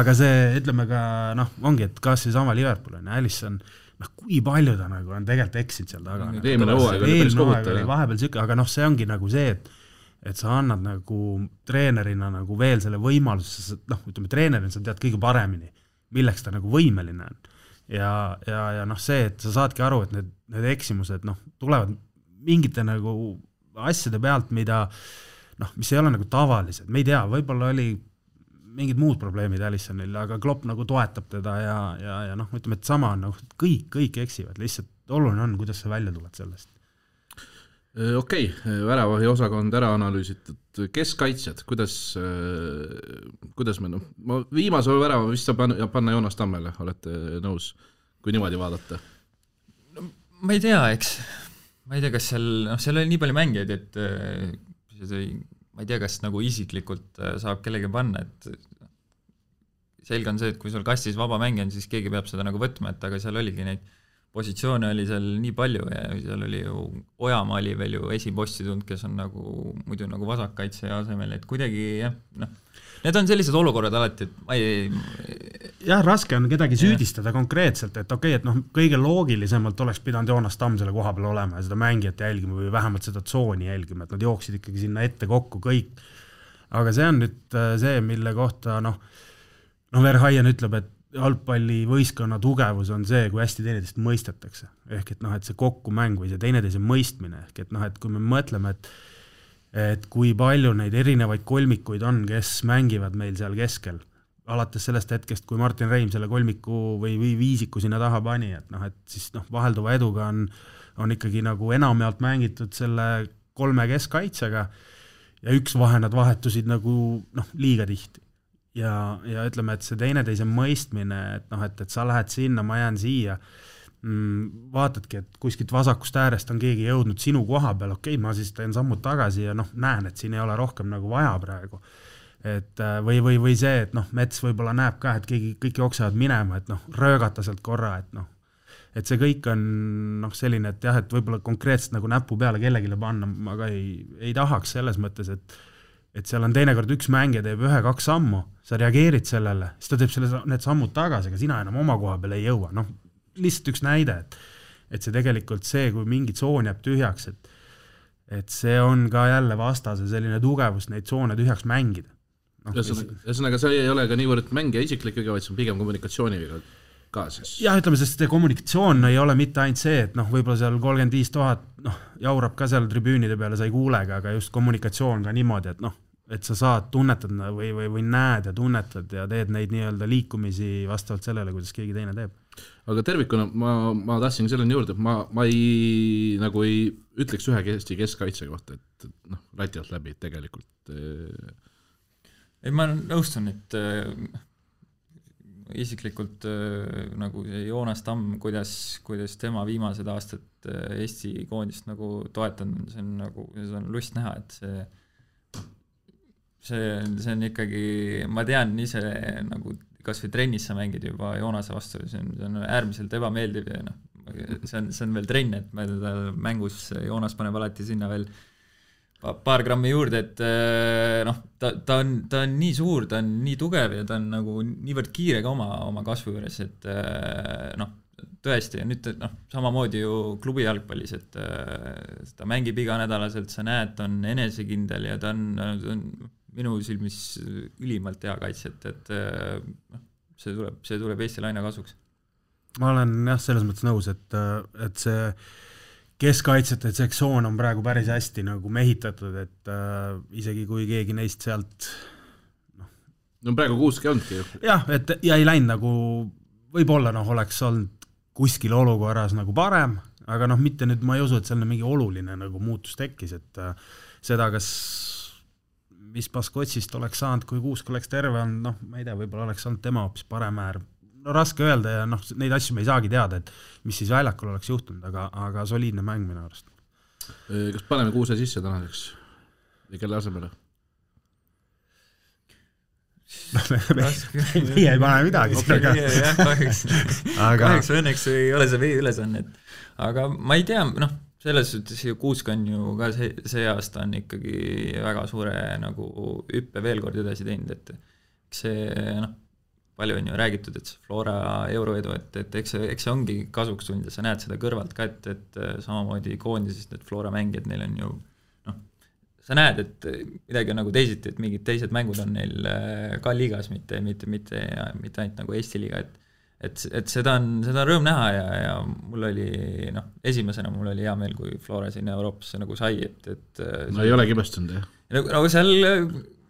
aga see, ütleme ka noh, ongi, et kas seesama Liverpool on ju, Alisson, noh, kui palju ta nagu on tegelikult eksinud seal taga. eelmine hooaeg oli päris kohutav. vahepeal sihuke, aga noh, see ongi nagu see, et et sa annad nagu treenerina nagu veel selle võimaluse, noh, ütleme treenerina sa tead kõige paremini, milleks ta nagu võimeline on ja, ja, ja noh, see, et sa saadki aru, et need, need eksimused noh, tulevad mingite nagu asjade pealt, mida noh, mis ei ole nagu tavalised, me ei tea, võib-olla oli mingid muud probleemid Alissonil, aga Klopp nagu toetab teda ja, ja, ja noh, ütleme, et sama on noh, kõik, kõik eksivad, lihtsalt oluline on, kuidas sa välja tuled sellest okei okay,, väravahi osakond ära analüüsitud, keskkaitsjad, kuidas, äh, kuidas me noh, ma viimase värava vist saab panna, panna Joonas Tammele, olete nõus, kui niimoodi vaadata? no ma ei tea, eks, ma ei tea, kas seal, noh, seal oli nii palju mängijaid, et äh, ma ei tea, kas nagu isiklikult saab kellegi panna, et selge on see, et kui sul kastis vaba mängija on, siis keegi peab seda nagu võtma, et aga seal oligi neid positsioone oli seal nii palju ja seal oli ju, Ojamaa oli veel ju esiposti tulnud, kes on nagu muidu nagu vasakkaitse asemel, et kuidagi jah, noh, need on sellised olukorrad alati, et ma ei jah, raske on kedagi süüdistada ja. konkreetselt, et okei okay,, et noh, kõige loogilisemalt oleks pidanud Joonas Tamm selle koha peal olema ja seda mängijat jälgima või vähemalt seda tsooni jälgima, et nad jooksid ikkagi sinna ette kokku kõik. aga see on nüüd äh, see, mille kohta noh, noh, Verhaien ütleb, et jalgpallivõistkonna tugevus on see, kui hästi teineteist mõistetakse. ehk et noh, et see kokkumäng või see teineteise mõistmine, ehk et noh, et kui me mõtleme, et et kui palju neid erinevaid kolmikuid on, kes mängivad meil seal keskel, alates sellest hetkest, kui Martin Reim selle kolmiku või, või viisiku sinna taha pani, et noh, et siis noh, vahelduva eduga on, on ikkagi nagu enamjaolt mängitud selle kolme keskkaitsega ja üks vahe nad vahetusid nagu noh, liiga tihti ja, ja ütleme, et see teineteise mõistmine, et noh, et, et sa lähed sinna, ma jään siia mm,, vaatadki, et kuskilt vasakust äärest on keegi jõudnud sinu koha peal, okei okay,, ma siis teen sammud tagasi ja noh, näen, et siin ei ole rohkem nagu vaja praegu. et äh, või, või, või see, et noh, mets võib-olla näeb ka, et keegi, kõik jooksevad minema, et noh, röögata sealt korra, et noh, et see kõik on noh, selline, et jah, et võib-olla konkreetselt nagu näpu peale kellelegi panna ma ka ei, ei tahaks selles mõttes, et et seal on teinekord üks mängija teeb ühe-kaks sammu, sa reageerid sellele, siis ta teeb selle, need sammud tagasi, aga sina enam oma koha peale ei jõua, noh, lihtsalt üks näide, et et see tegelikult see, kui mingi tsoon jääb tühjaks, et et see on ka jälle vastase selline tugevus neid tsoone tühjaks mängida no,. ühesõnaga, see ei ole ka niivõrd mängija isiklik viga, vaid see on pigem kommunikatsiooniviga ka siis. jah, ütleme, sest see kommunikatsioon ei ole mitte ainult see, et noh, võib-olla seal kolmkümmend viis tuhat, noh, jaurab ka seal tribüünide peale, sa ei kuulegi, aga just kommunikatsioon ka niimoodi, et noh, et sa saad tunnetada või, või, või näed ja tunnetad ja teed neid nii-öelda liikumisi vastavalt sellele, kuidas keegi teine teeb aga tervikuna ma, ma tahtsingi selleni juurde, et ma, ma ei, nagu ei ütleks ühegi Eesti keskkaitse kohta, et, noh, lati alt läbi tegelikult. ei, ma nõustun, et äh, isiklikult äh, nagu Joonas Tamm, kuidas, kuidas tema viimased aastad Eesti koondist nagu toetanud, see on nagu, seda on lust näha, et see see, see on ikkagi, ma tean ise nagu kas või trennis sa mängid juba Joonase vastu, see on, see on äärmiselt ebameeldiv ja noh, see on, see on veel trenn, et teda mängus, Joonas paneb alati sinna veel paar grammi juurde, et eh, noh, ta, ta on, ta on nii suur, ta on nii tugev ja ta on nagu niivõrd kiire ka oma, oma kasvu juures, et eh, noh, tõesti, nüüd noh, samamoodi ju klubi jalgpallis, et eh, ta mängib iganädalaselt, sa näed, ta on enesekindel ja ta on, ta on minu silmis ülimalt hea kaitsjat, et noh, see tuleb, see tuleb Eestile aina kasuks. ma olen jah, selles mõttes nõus, et, et see keskkaitsjate sektsioon on praegu päris hästi nagu mehitatud, et äh, isegi kui keegi neist sealt noh. no praegu kuuski olnudki ju. jah, et ja ei läinud nagu, võib-olla noh, oleks olnud kuskil olukorras nagu parem, aga noh, mitte nüüd ma ei usu, et seal mingi oluline nagu muutus tekkis, et äh, seda, kas mis Baskotsist oleks saanud, kui Kuusk oleks terve olnud, noh, ma ei tea, võib-olla oleks olnud tema hoopis parem äär. no raske öelda ja noh, neid asju me ei saagi teada, et mis siis väljakul oleks juhtunud, aga, aga soliidne mäng minu arust. kas paneme Kuuse sisse tänaseks ja kelle asemele? meie ei pane midagi okay,. jah, kahjuks aga... kahjuks või õnneks ei ole see meie ülesanne, et aga ma ei tea, noh selles suhtes ju Kuusk on ju ka see, see aasta on ikkagi väga suure nagu hüppe veel kord edasi teinud, et see noh, palju on ju räägitud, et see Flora euroedu, et, et eks see, eks see ongi kasuks tulnud ja sa näed seda kõrvalt ka, et, et samamoodi koondises need Flora mängijad, neil on ju noh, sa näed, et midagi on nagu teisiti, et mingid teised mängud on neil ka liigas, mitte, mitte, mitte, mitte ainult nagu Eesti liiga, et et, et seda on, seda on rõõm näha ja, ja mul oli noh, esimesena mul oli hea meel, kui Flora sinna Euroopasse nagu sai, et, et no ei ole kibestunud, jah? nagu, nagu seal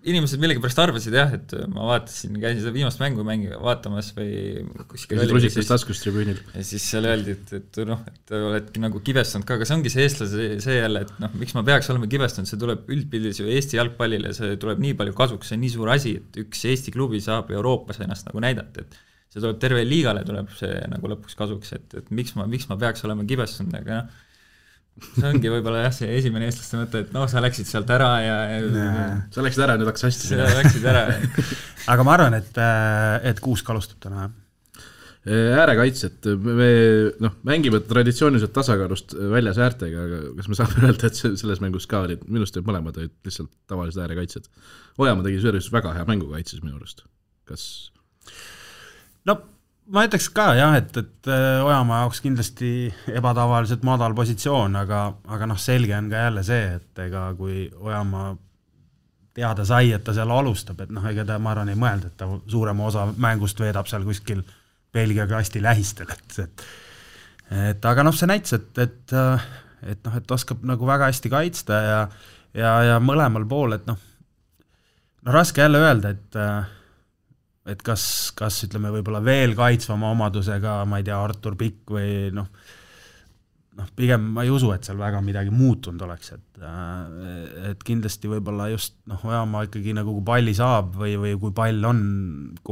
inimesed millegipärast arvasid jah, et ma vaatasin, käisin seda viimast mängu mängi vaatamas või kuskil käisid rusikas taskus tribüünil. ja siis seal öeldi, et, et noh, et oledki nagu kibestunud ka, aga see ongi see eestlase see jälle, et noh, miks ma peaks olema kibestunud, see tuleb üldpildis ju Eesti jalgpallile, see tuleb nii palju kasuks, see on nii suur asi, et üks Eesti klubi saab Euroopas ennast nagu näidata, et see tuleb tervele liigale, tuleb see nagu lõpuks kasuks, et, et miks ma, miks ma peaks olema kibestunud, aga noh, see ongi võib-olla jah, see esimene eestlaste mõte, et noh, sa läksid sealt ära ja, ja sa läksid ära, nüüd hakkas hästi. sa läksid ära aga ma arvan, et, et Kuusk alustab täna, jah. Äärekaitsjad, me noh, mängime traditsiooniliselt tasakaalust väljas äärtega, aga kas me saame öelda, et selles mängus ka olid, minu arust olid mõlemad olid lihtsalt tavalised äärekaitsjad. Ojamaa tegi selles väga hea mängu kaitses minu arust, kas no ma ütleks ka jah, et, et äh, Ojamaa jaoks kindlasti ebatavaliselt madal positsioon, aga, aga noh, selge on ka jälle see, et ega kui Ojamaa teada sai, et ta seal alustab, et noh, ega ta, ma arvan, ei mõelnud, et ta suurema osa mängust veedab seal kuskil Belgia kasti lähistel, et, et et aga noh, see näitas, et, et, et noh, et oskab nagu väga hästi kaitsta ja ja, ja mõlemal pool, et noh, no raske jälle öelda, et et kas, kas ütleme, võib-olla veel kaitsvama omadusega, ma ei tea, Artur Pikk või noh, noh, pigem ma ei usu, et seal väga midagi muutunud oleks, et äh, et kindlasti võib-olla just noh, Ojamaa ikkagi nagu kui palli saab või, või kui pall on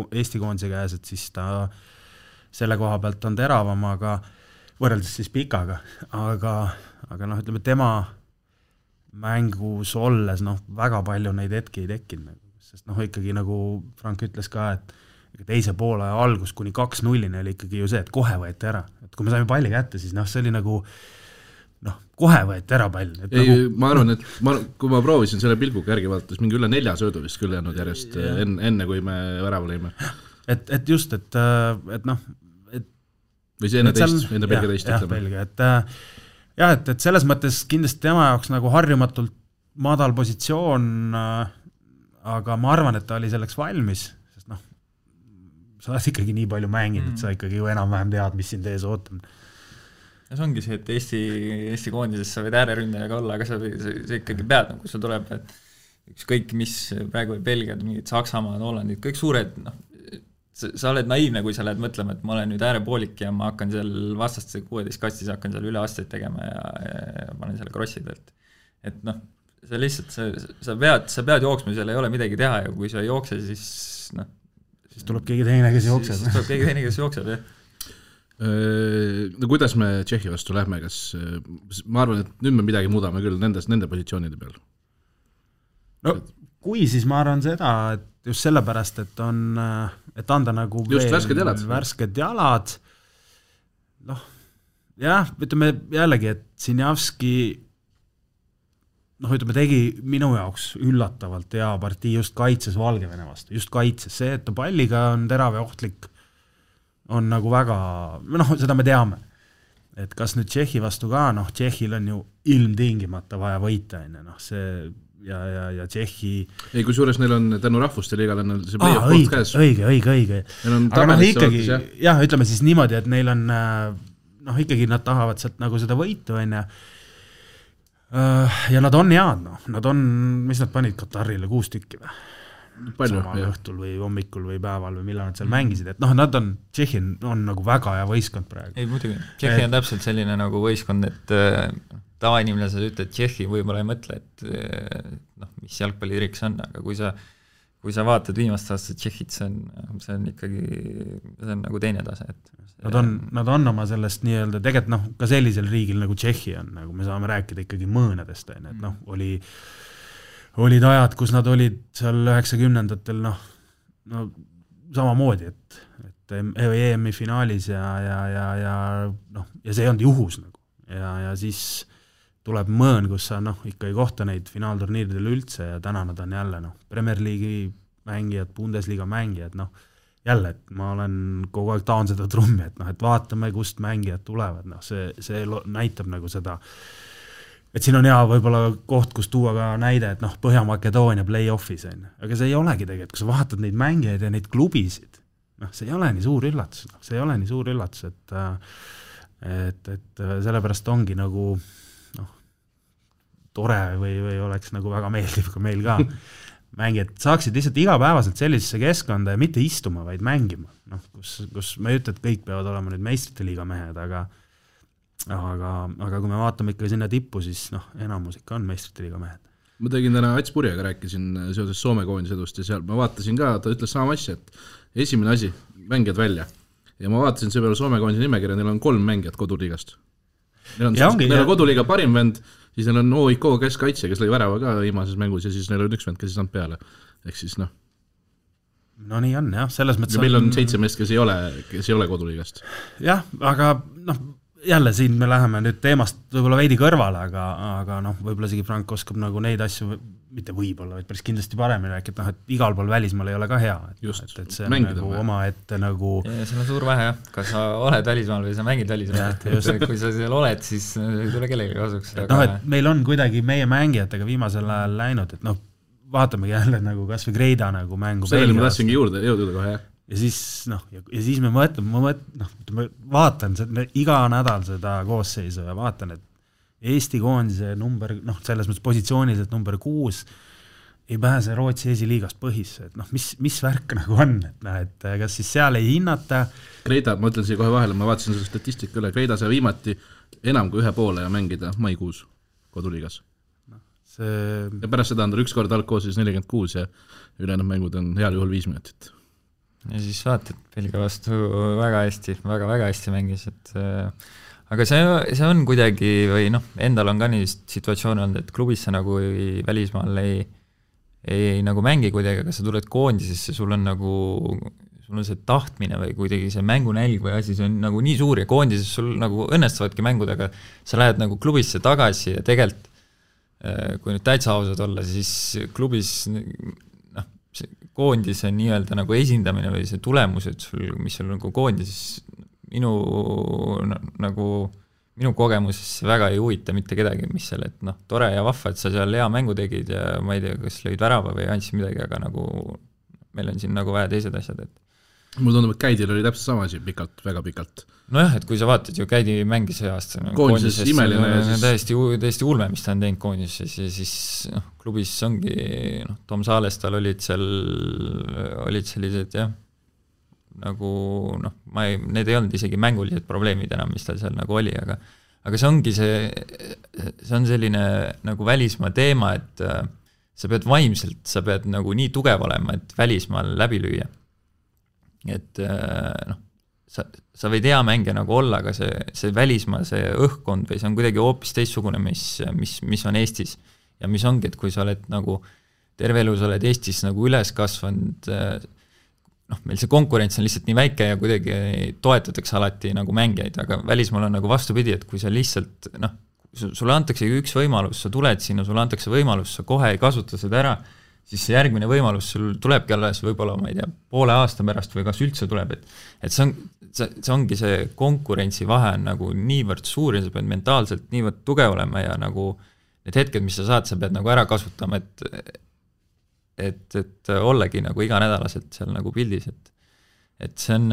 Eesti koondise käes, et siis ta selle koha pealt on teravam, aga võrreldes siis Pikaga, aga, aga noh, ütleme tema mängus olles noh, väga palju neid hetki ei tekkinud sest noh, ikkagi nagu Frank ütles ka, et teise poole algus kuni kaks nullini oli ikkagi ju see, et kohe võeti ära, et kui me saime palli kätte, siis noh, see oli nagu noh, kohe võeti ära pall. ei nagu..., ma arvan, et ma, kui ma proovisin selle pilguga järgi vaadata, siis mingi üle nelja söödu vist küll jäänud järjest ja. enne, enne kui me värava lõime. et, et just, et, et noh, et või see enne teist, enne Belgia teist, ütleme. Et jah, et, et selles mõttes kindlasti tema jaoks nagu harjumatult madal positsioon äh, aga ma arvan, et ta oli selleks valmis, sest noh, sa oled ikkagi nii palju mänginud mm., et sa mm. ikkagi ju enam-vähem tead, mis sind ees ootab. no see ongi see, et Eesti, Eesti koondises sa võid ääreründajaga olla, aga sa, sa, sa ikkagi pead, nagu sul tuleb, et ükskõik mis praegu Belgiad, mingid Saksamaad, Hollandid, kõik suured, noh, sa, sa oled naiivne, kui sa lähed mõtlema, et ma olen nüüd äärepoolik ja ma hakkan seal vastaste kuueteist kastis, hakkan seal üleasteid tegema ja, ja panen selle krossi pealt. et noh, sa lihtsalt, sa, sa pead, sa pead jooksma, seal ei ole midagi teha ja kui sa ei jookse, siis noh, siis tuleb keegi teine, kes jookseb. siis tuleb keegi teine, kes jookseb, jah no kuidas me Tšehhi vastu lähme, kas, ma arvan, et nüüd me midagi muudame küll nendes, nende positsioonide peal. no kui, siis ma arvan seda, et just sellepärast, et on, et anda nagu just värsked jalad. värsked jalad, noh, jah, ütleme jällegi, et Sinjavski noh, ütleme, tegi minu jaoks üllatavalt hea partii just kaitses Valgevene vastu, just kaitses, see, et ta palliga on terav ja ohtlik, on nagu väga, noh, seda me teame. et kas nüüd Tšehhi vastu ka, noh, Tšehhil on ju ilmtingimata vaja võita, on ju, noh, see ja, ja, ja Tšehhi ei, kusjuures neil on tänu Rahvuste Liigale on see play-off koht käes. õige, õige, õige. aga noh, ikkagi jah ja,, ütleme siis niimoodi, et neil on noh, ikkagi nad tahavad sealt nagu seda võitu, on ju, äh, ja nad on head, noh, nad on, mis nad panid Katarile, kuus tükki või? palju, jah. õhtul või hommikul või päeval või millal nad seal mängisid, et noh, nad on, Tšehhi on, on nagu väga hea võistkond praegu. ei muidugi, Tšehhi on täpselt selline nagu võistkond, et äh, tavainimene, sa ütled Tšehhi, võib-olla ei mõtle, et äh, noh, mis jalgpalliriik see on, aga kui sa kui sa vaatad viimast aastat Tšehhit, see on, see on ikkagi, see on nagu teine tase, et Nad on, nad on oma sellest nii-öelda, tegelikult noh, ka sellisel riigil nagu Tšehhi on, nagu me saame rääkida ikkagi mõõnadest, on ju, et noh, oli olid ajad, kus nad olid seal üheksakümnendatel noh, no samamoodi, et, et EM-i finaalis ja, ja, ja, ja noh, ja see ei olnud juhus nagu. ja, ja siis tuleb mõõn, kus sa noh, ikka ei kohta neid finaalturniiridel üldse ja täna nad on jälle noh, Premier League'i mängijad, Bundesliga mängijad, noh, jälle, et ma olen kogu aeg tahan seda trummi, et noh, et vaatame, kust mängijad tulevad, noh, see, see näitab nagu seda äh, et siin on hea võib-olla koht, kus tuua ka näide, et noh, Põhja-Makedoonia play-off'is on ju, aga see ei olegi tegelikult, kui sa vaatad neid mängijaid ja neid klubisid, noh, see ei ole nii suur üllatus, noh, see ei ole nii suur üllatus, et et, et sellepärast ongi nagu noh, tore või, või oleks nagu väga meeldiv, kui meil ka mängijad saaksid lihtsalt igapäevaselt sellisesse keskkonda ja mitte istuma, vaid mängima, noh, kus, kus ma ei ütle, et kõik peavad olema nüüd meistrite liiga mehed, aga aga, aga kui me vaatame ikka sinna tippu, siis noh, enamus ikka on meistrite liiga mehed. ma tegin täna Ats Purjega, rääkisin seoses Soome koondise edust ja seal ma vaatasin ka, ta ütles sama asja, et esimene asi, mängijad välja. ja ma vaatasin seepeale Soome koondise nimekirja, neil on kolm mängijat koduliigast. Neil on, neil on koduliiga parim vend, siis neil on OIK keskkaitsja, kes lõi värava ka viimases mängus ja siis neil on üks vend, kes ei saanud peale. ehk siis noh no nii on jah, selles mõttes meil on seitse meest, kes ei ole, kes ei ole koduliigast. jah, aga noh, jälle siin me läheme nüüd teemast võib-olla veidi kõrvale, aga, aga noh, võib-olla isegi Frank oskab nagu neid asju, mitte võib-olla, vaid päris kindlasti paremini rääkida, et noh, et igal pool välismaal ei ole ka hea, et, Just, et, et see on nagu omaette nagu seal on suur vahe jah, kas sa oled välismaal või sa mängid välismaal, et kui sa seal oled, siis ei tule kellelegi kasuks. et noh, et meil on kuidagi meie mängijatega viimasel ajal läinud, et noh, vaatamegi jälle nagu kas või Greida nagu mängu. sellele ma tahtsingi juurde jõuda kohe, jah ja siis noh, ja siis me mõtleme, ma mõt-, noh, ütleme, vaatan seda, iga nädal seda koosseisu ja vaatan, et Eesti koondise number, noh, selles mõttes positsiooniliselt number kuus ei pääse Rootsi esiliigast põhisse, et noh, mis, mis värk nagu on, et noh, et kas siis seal ei hinnata Kreida, ma ütlen siia kohe vahele, ma vaatasin selle statistika üle, Kreida sai viimati enam kui ühe poole mängida maikuus koduliigas no,. See... ja pärast seda on tal üks kord algkoosseisus nelikümmend kuus ja ülejäänud mängud on heal juhul viis minutit ja siis vaatad, Belgia vastu väga hästi väga,, väga-väga hästi mängis, et äh, aga see, see on kuidagi või noh, endal on ka nii situatsioone olnud, et klubis sa nagu ei, välismaal ei, ei, ei nagu mängi kuidagi, aga sa tuled koondisesse, sul on nagu, sul on see tahtmine või kuidagi see mängunälg või asi, see on nagu nii suur ja koondises sul nagu õnnestuvadki mängud, aga sa lähed nagu klubisse tagasi ja tegelikult äh, kui nüüd täitsa ausad olla, siis klubis see koondise nii-öelda nagu esindamine või see tulemused sul, mis sul nagu koondises minu nagu minu kogemuses väga ei huvita mitte kedagi, mis seal, et noh, tore ja vahva, et sa seal hea mängu tegid ja ma ei tea, kas lõid värava või andsid midagi, aga nagu meil on siin nagu vaja teised asjad, et mulle tundub, et Käidil oli täpselt sama asi pikalt, väga pikalt. nojah, et kui sa vaatad ju, Käidi mängis see aasta no, koondises, koondises imeline ja siis täiesti, täiesti ulme, mis ta on teinud koondises ja siis noh, klubis ongi noh, Tom Saalestal olid seal, olid sellised jah, nagu noh, ma ei, need ei olnud isegi mängulised probleemid enam, mis tal seal nagu oli, aga aga see ongi see, see on selline nagu välismaa teema, et äh, sa pead vaimselt, sa pead nagu nii tugev olema, et välismaal läbi lüüa. Et äh, noh, sa, sa võid hea mängija nagu olla, aga see, see välismaa, see õhkkond või see on kuidagi hoopis teistsugune, mis, mis, mis on Eestis. ja mis ongi, et kui sa oled nagu terve elu sa oled Eestis nagu üles kasvanud äh, noh, meil see konkurents on lihtsalt nii väike ja kuidagi toetatakse alati nagu mängijaid, aga välismaal on nagu vastupidi, et kui sa lihtsalt noh, sulle antaksegi üks võimalus, sa tuled sinna, sulle antakse võimalus, sa kohe ei kasuta seda ära, siis see järgmine võimalus sul tulebki alles võib-olla, ma ei tea, poole aasta pärast või kas üldse tuleb, et et see on, see, see ongi see konkurentsivahe on nagu niivõrd suur ja sa pead mentaalselt niivõrd tugev olema ja nagu need hetked, mis sa saad, sa pead nagu ära kasutama, et et, et ollagi nagu iganädalaselt seal nagu pildis, et et see on,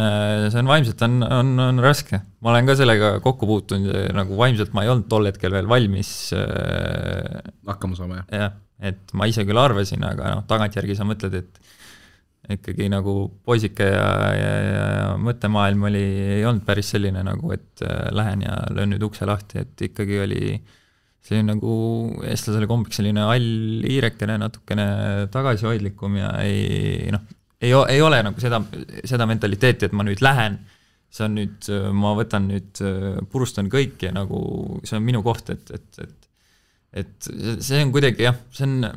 see on vaimselt on, on, on raske. ma olen ka sellega kokku puutunud, nagu vaimselt ma ei olnud tol hetkel veel valmis äh, hakkama saama, jah? jah, et ma ise küll arvasin, aga noh, tagantjärgi sa mõtled, et ikkagi nagu poisike ja, ja, ja, mõttemaailm oli, ei olnud päris selline nagu, et äh, lähen ja löön nüüd ukse lahti, et ikkagi oli äh, on nagu eestlasele kombeks selline hall hiirekene, natukene tagasihoidlikum ja ei noh, ei, ei ole nagu seda, seda mentaliteeti, et ma nüüd lähen, see on nüüd, ma võtan nüüd, purustan kõik ja nagu see on minu koht, et, et, et et see on kuidagi jah, see on,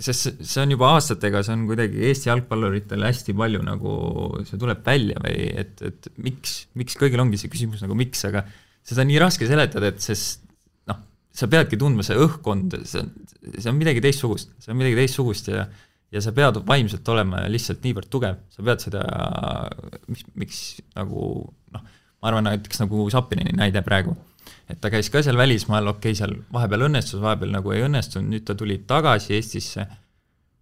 sest see on juba aastatega, see on kuidagi Eesti jalgpalluritel hästi palju nagu, see tuleb välja või et, et miks, miks kõigil ongi see küsimus nagu miks, aga seda on nii raske seletada, et sest sa peadki tundma see õhkkond, see on, see on midagi teistsugust, see on midagi teistsugust ja ja sa pead vaimselt olema lihtsalt niivõrd tugev, sa pead seda, mis, miks nagu noh, ma arvan näiteks nagu Sapinini näide praegu, et ta käis ka seal välismaal, okei okay,, seal vahepeal õnnestus, vahepeal nagu ei õnnestunud, nüüd ta tuli tagasi Eestisse,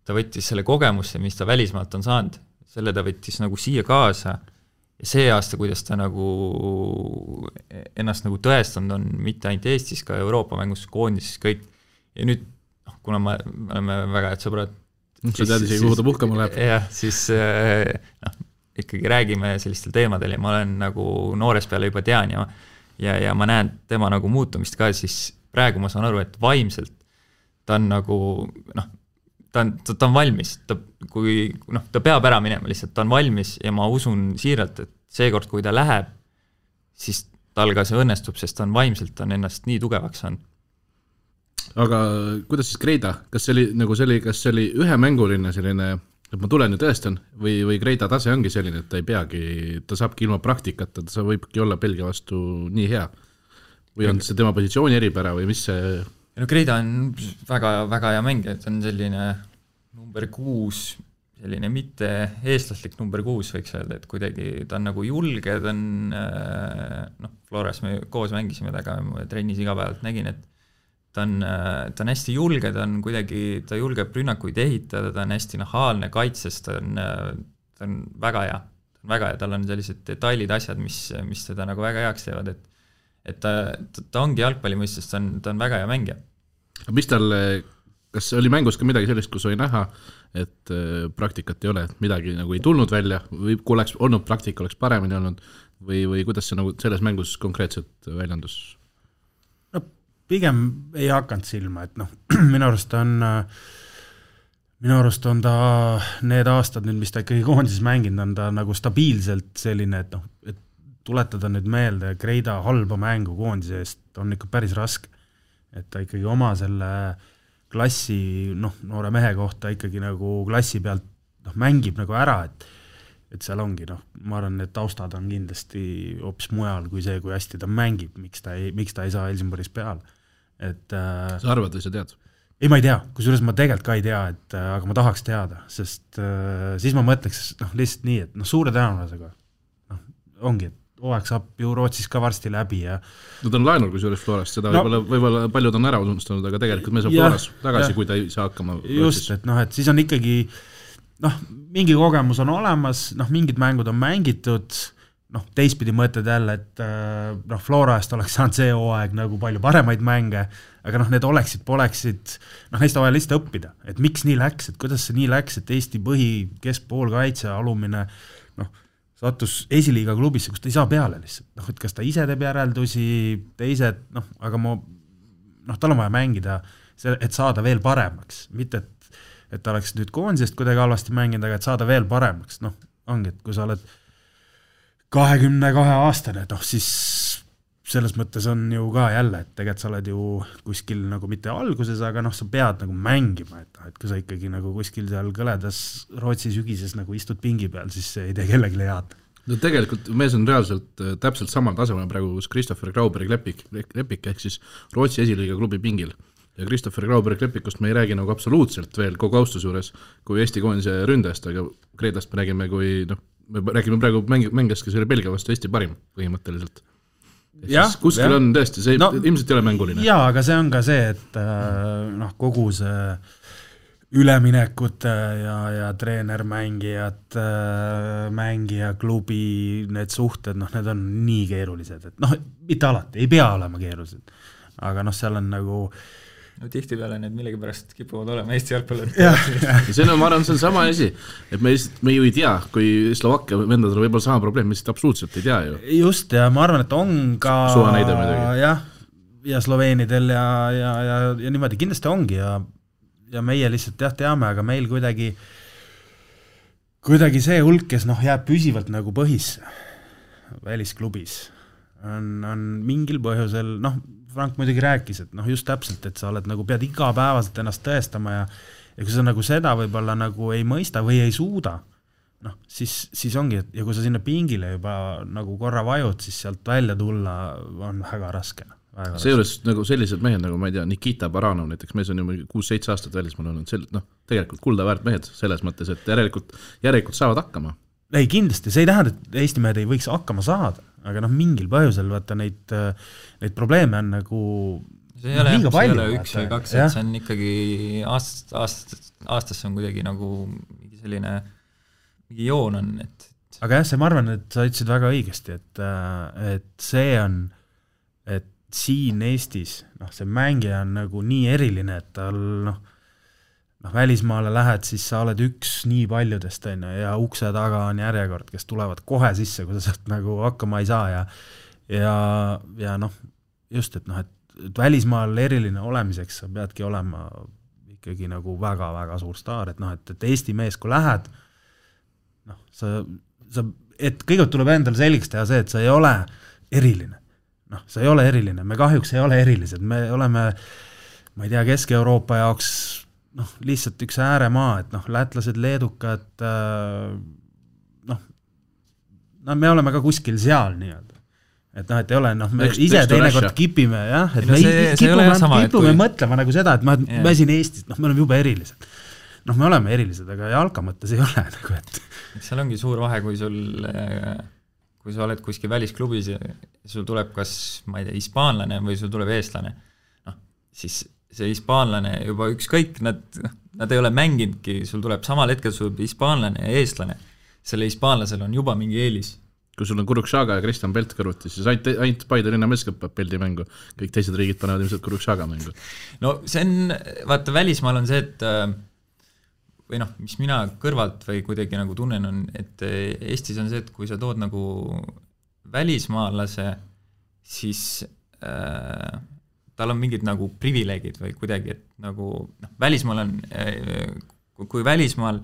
ta võttis selle kogemuse, mis ta välismaalt on saanud, selle ta võttis nagu siia kaasa. Ja see aasta, kuidas ta nagu ennast nagu tõestanud on, mitte ainult Eestis, ka Euroopa mängus, koondises, kõik, ja nüüd noh, kuna me, me oleme väga head sõbrad sa tead isegi, kuhu ta puhkama läheb. jah, siis eh, noh, ikkagi räägime sellistel teemadel ja ma olen nagu noorest peale juba tean ja ja, ja ma näen tema nagu muutumist ka, siis praegu ma saan aru, et vaimselt ta on nagu noh, ta on, ta on valmis, ta, kui noh, ta peab ära minema lihtsalt, ta on valmis ja ma usun siiralt, et seekord, kui ta läheb, siis tal ka see õnnestub, sest ta on vaimselt, on ennast nii tugevaks saanud. aga kuidas siis Kreida, kas see oli nagu see oli, kas see oli ühemänguline selline, et ma tulen ja tõestan või, või Kreida tase ongi selline, et ta ei peagi, ta saabki ilma praktikata, ta võibki olla Belgia vastu nii hea? või on see tema positsiooni eripära või mis see no Kreida on väga, väga hea mängija, ta on selline number kuus, selline mitte eestlaslik number kuus, võiks öelda, et kuidagi ta on nagu julge, ta on äh, noh, Floras me koos mängisime temaga, trennis igapäevalt nägin, et ta on, ta on hästi julge, ta on kuidagi, ta julgeb rünnakuid ehitada, ta on hästi nahaalne kaitses, ta on, ta on väga hea, väga hea, tal on sellised detailid, asjad, mis, mis teda nagu väga heaks teevad, et et ta, ta ongi jalgpalli mõistes, ta on, ta on väga hea mängija. mis tal, kas oli mängus ka midagi sellist, kus oli näha, et äh, praktikat ei ole, et midagi nagu ei tulnud välja või kui oleks olnud praktika, oleks paremini olnud või, või kuidas see nagu selles mängus konkreetselt väljendus? Pigem ei hakanud silma, et noh, minu arust on minu arust on ta need aastad nüüd, mis ta ikkagi koondises mänginud, on ta nagu stabiilselt selline, et noh, et tuletada nüüd meelde Kreida halba mängu koondise eest on ikka päris raske. et ta ikkagi oma selle klassi, noh, noore mehe kohta ikkagi nagu klassi pealt noh, mängib nagu ära, et et seal ongi noh, ma arvan, need taustad on kindlasti hoopis mujal kui see, kui hästi ta mängib, miks ta ei, miks ta ei saa Helsingboris peale, et äh, sa arvad või sa tead? ei, ma ei tea, kusjuures ma tegelikult ka ei tea, et äh, aga ma tahaks teada, sest äh, siis ma mõtleks noh, lihtsalt nii, et noh, suure tõenäosusega noh, ongi, et hooaeg saab ju Rootsis ka varsti läbi ja ta on laenul kusjuures Florast, seda no, võib-olla, võib-olla paljud on ära unustanud, aga tegelikult me saab Floras tagasi, kui ta ei saa hakkama. just, et noh, et siis on ikkagi noh, mingi kogemus on olemas, noh, mingid mängud on mängitud, noh, teistpidi mõtled jälle, et äh, noh, Flora eest oleks saanud see hooaeg nagu palju paremaid mänge, aga noh, need oleksid-poleksid, noh, neist on vaja lihtsalt õppida, et miks nii läks, et kuidas see nii läks, et Eesti põhi, keskpoolkaitse, alumine noh, sattus esiliiga klubisse, kus ta ei saa peale lihtsalt, noh, et kas ta ise teeb järeldusi, teised noh, aga ma noh, tal on vaja mängida, see, et saada veel paremaks, mitte et et ta oleks nüüd koondisest kuidagi halvasti mänginud, aga et saada veel paremaks, noh, ongi, et kui sa oled kahekümne kahe aastane, et noh, siis selles mõttes on ju ka jälle, et tegelikult sa oled ju kuskil nagu mitte alguses, aga noh, sa pead nagu mängima, et noh, et kui sa ikkagi nagu kuskil seal kõledas Rootsi sügises nagu istud pingi peal, siis see ei tee kellelegi head no tegelikult mees on reaalselt äh, täpselt samal tasemel praegu, kus Christopher Grauberg Lepik, Lepik ehk siis Rootsi esiliiga klubi pingil. Ja Christopher Grauberg Lepikust me ei räägi nagu absoluutselt veel kogu austuse juures kui Eesti koondise ründajast, aga Kreedast me räägime kui noh, me räägime praegu mängi-, mängijast, kes oli Belgia vastu Eesti parim põhimõtteliselt. kuskil ja. on tõesti, see no, ilmselt ei ole mänguline. jaa, aga see on ka see, et äh, noh, kogu see üleminekute ja, ja treener-mängijad, äh, mängija, klubi, need suhted, noh, need on nii keerulised, et noh, mitte alati, ei pea olema keerulised. aga noh, seal on nagu no tihtipeale need millegipärast kipuvad olema Eesti jalgpallurid. see on, ma arvan, see on sama asi, et me lihtsalt, me ju ei tea, kui Slovakkia vendadel võib olla sama probleem, me lihtsalt absoluutselt ei tea ju. just, ja ma arvan, et on ka suva näide muidugi. jah, ja sloveenidel ja, ja, ja, ja niimoodi kindlasti ongi ja ja meie lihtsalt jah, teame, aga meil kuidagi, kuidagi see hulk, kes noh, jääb püsivalt nagu põhisse välisklubis, on, on mingil põhjusel, noh, Frank muidugi rääkis, et noh, just täpselt, et sa oled nagu, pead igapäevaselt ennast tõestama ja ja kui sa nagu seda võib-olla nagu ei mõista või ei suuda, noh, siis, siis ongi, et ja kui sa sinna pingile juba nagu korra vajud, siis sealt välja tulla on väga raske seejuures nagu sellised mehed nagu ma ei tea, Nikita Baranov näiteks, mees on juba kuus-seitse aastat välismaal olnud, sel-, noh, tegelikult kulda väärt mehed selles mõttes, et järelikult, järelikult saavad hakkama. ei kindlasti, see ei tähenda, et Eesti mehed ei võiks hakkama saada, aga noh, mingil põhjusel vaata neid, neid probleeme on nagu see ei ole, see ei ole üks või kaks, et see on ikkagi aastast, aastast, aastasse on kuidagi nagu mingi selline, mingi joon on, et aga jah, see, ma arvan, et sa ütlesid väga õigesti, et, et see on, et siin Eestis, noh, see mängija on nagu nii eriline, et tal noh, noh, välismaale lähed, siis sa oled üks nii paljudest, on ju, ja ukse taga on järjekord, kes tulevad kohe sisse, kui sa sealt nagu hakkama ei saa ja ja, ja noh, just, et noh, et, välismaal eriline olemiseks sa peadki olema ikkagi nagu väga-väga suur staar, et noh, et, et Eesti mees, kui lähed, noh, sa, sa, et kõigepealt tuleb endale selgeks teha see, et sa ei ole eriline. Noh, sa ei ole eriline, me kahjuks ei ole erilised, me oleme ma ei tea, Kesk-Euroopa jaoks noh, lihtsalt üks ääremaa, et noh, lätlased, leedukad äh, noh, no me oleme ka kuskil seal nii-öelda. et noh, et ei ole noh, me üks, ise teinekord kipime jah, et no, me see, kipume, kipume kui... mõtlema nagu seda, et ma, me siin Eestis, noh, me oleme jube erilised. noh, me oleme erilised, aga jalka mõttes ei ole nagu, et seal ongi suur vahe, kui sul kui sa oled kuskil välisklubis ja sul tuleb kas, ma ei tea, hispaanlane või sul tuleb eestlane, noh, siis see hispaanlane juba ükskõik, nad, nad ei ole mänginudki, sul tuleb samal hetkel sul hispaanlane ja eestlane, sellel hispaanlasel on juba mingi eelis. kui sul on Kurukšaga ja Kristjan Pelt kõrvuti, siis ainult, ainult Paide linnameeskond paneb Peldi mängu, kõik teised riigid panevad ilmselt Kurukšaga mängu. no see on, vaata välismaal on see, et äh, või noh, mis mina kõrvalt või kuidagi nagu tunnen, on, et Eestis on see, et kui sa tood nagu välismaalase, siis äh, tal on mingid nagu privileegid või kuidagi, et nagu noh, välismaal on äh,, kui välismaal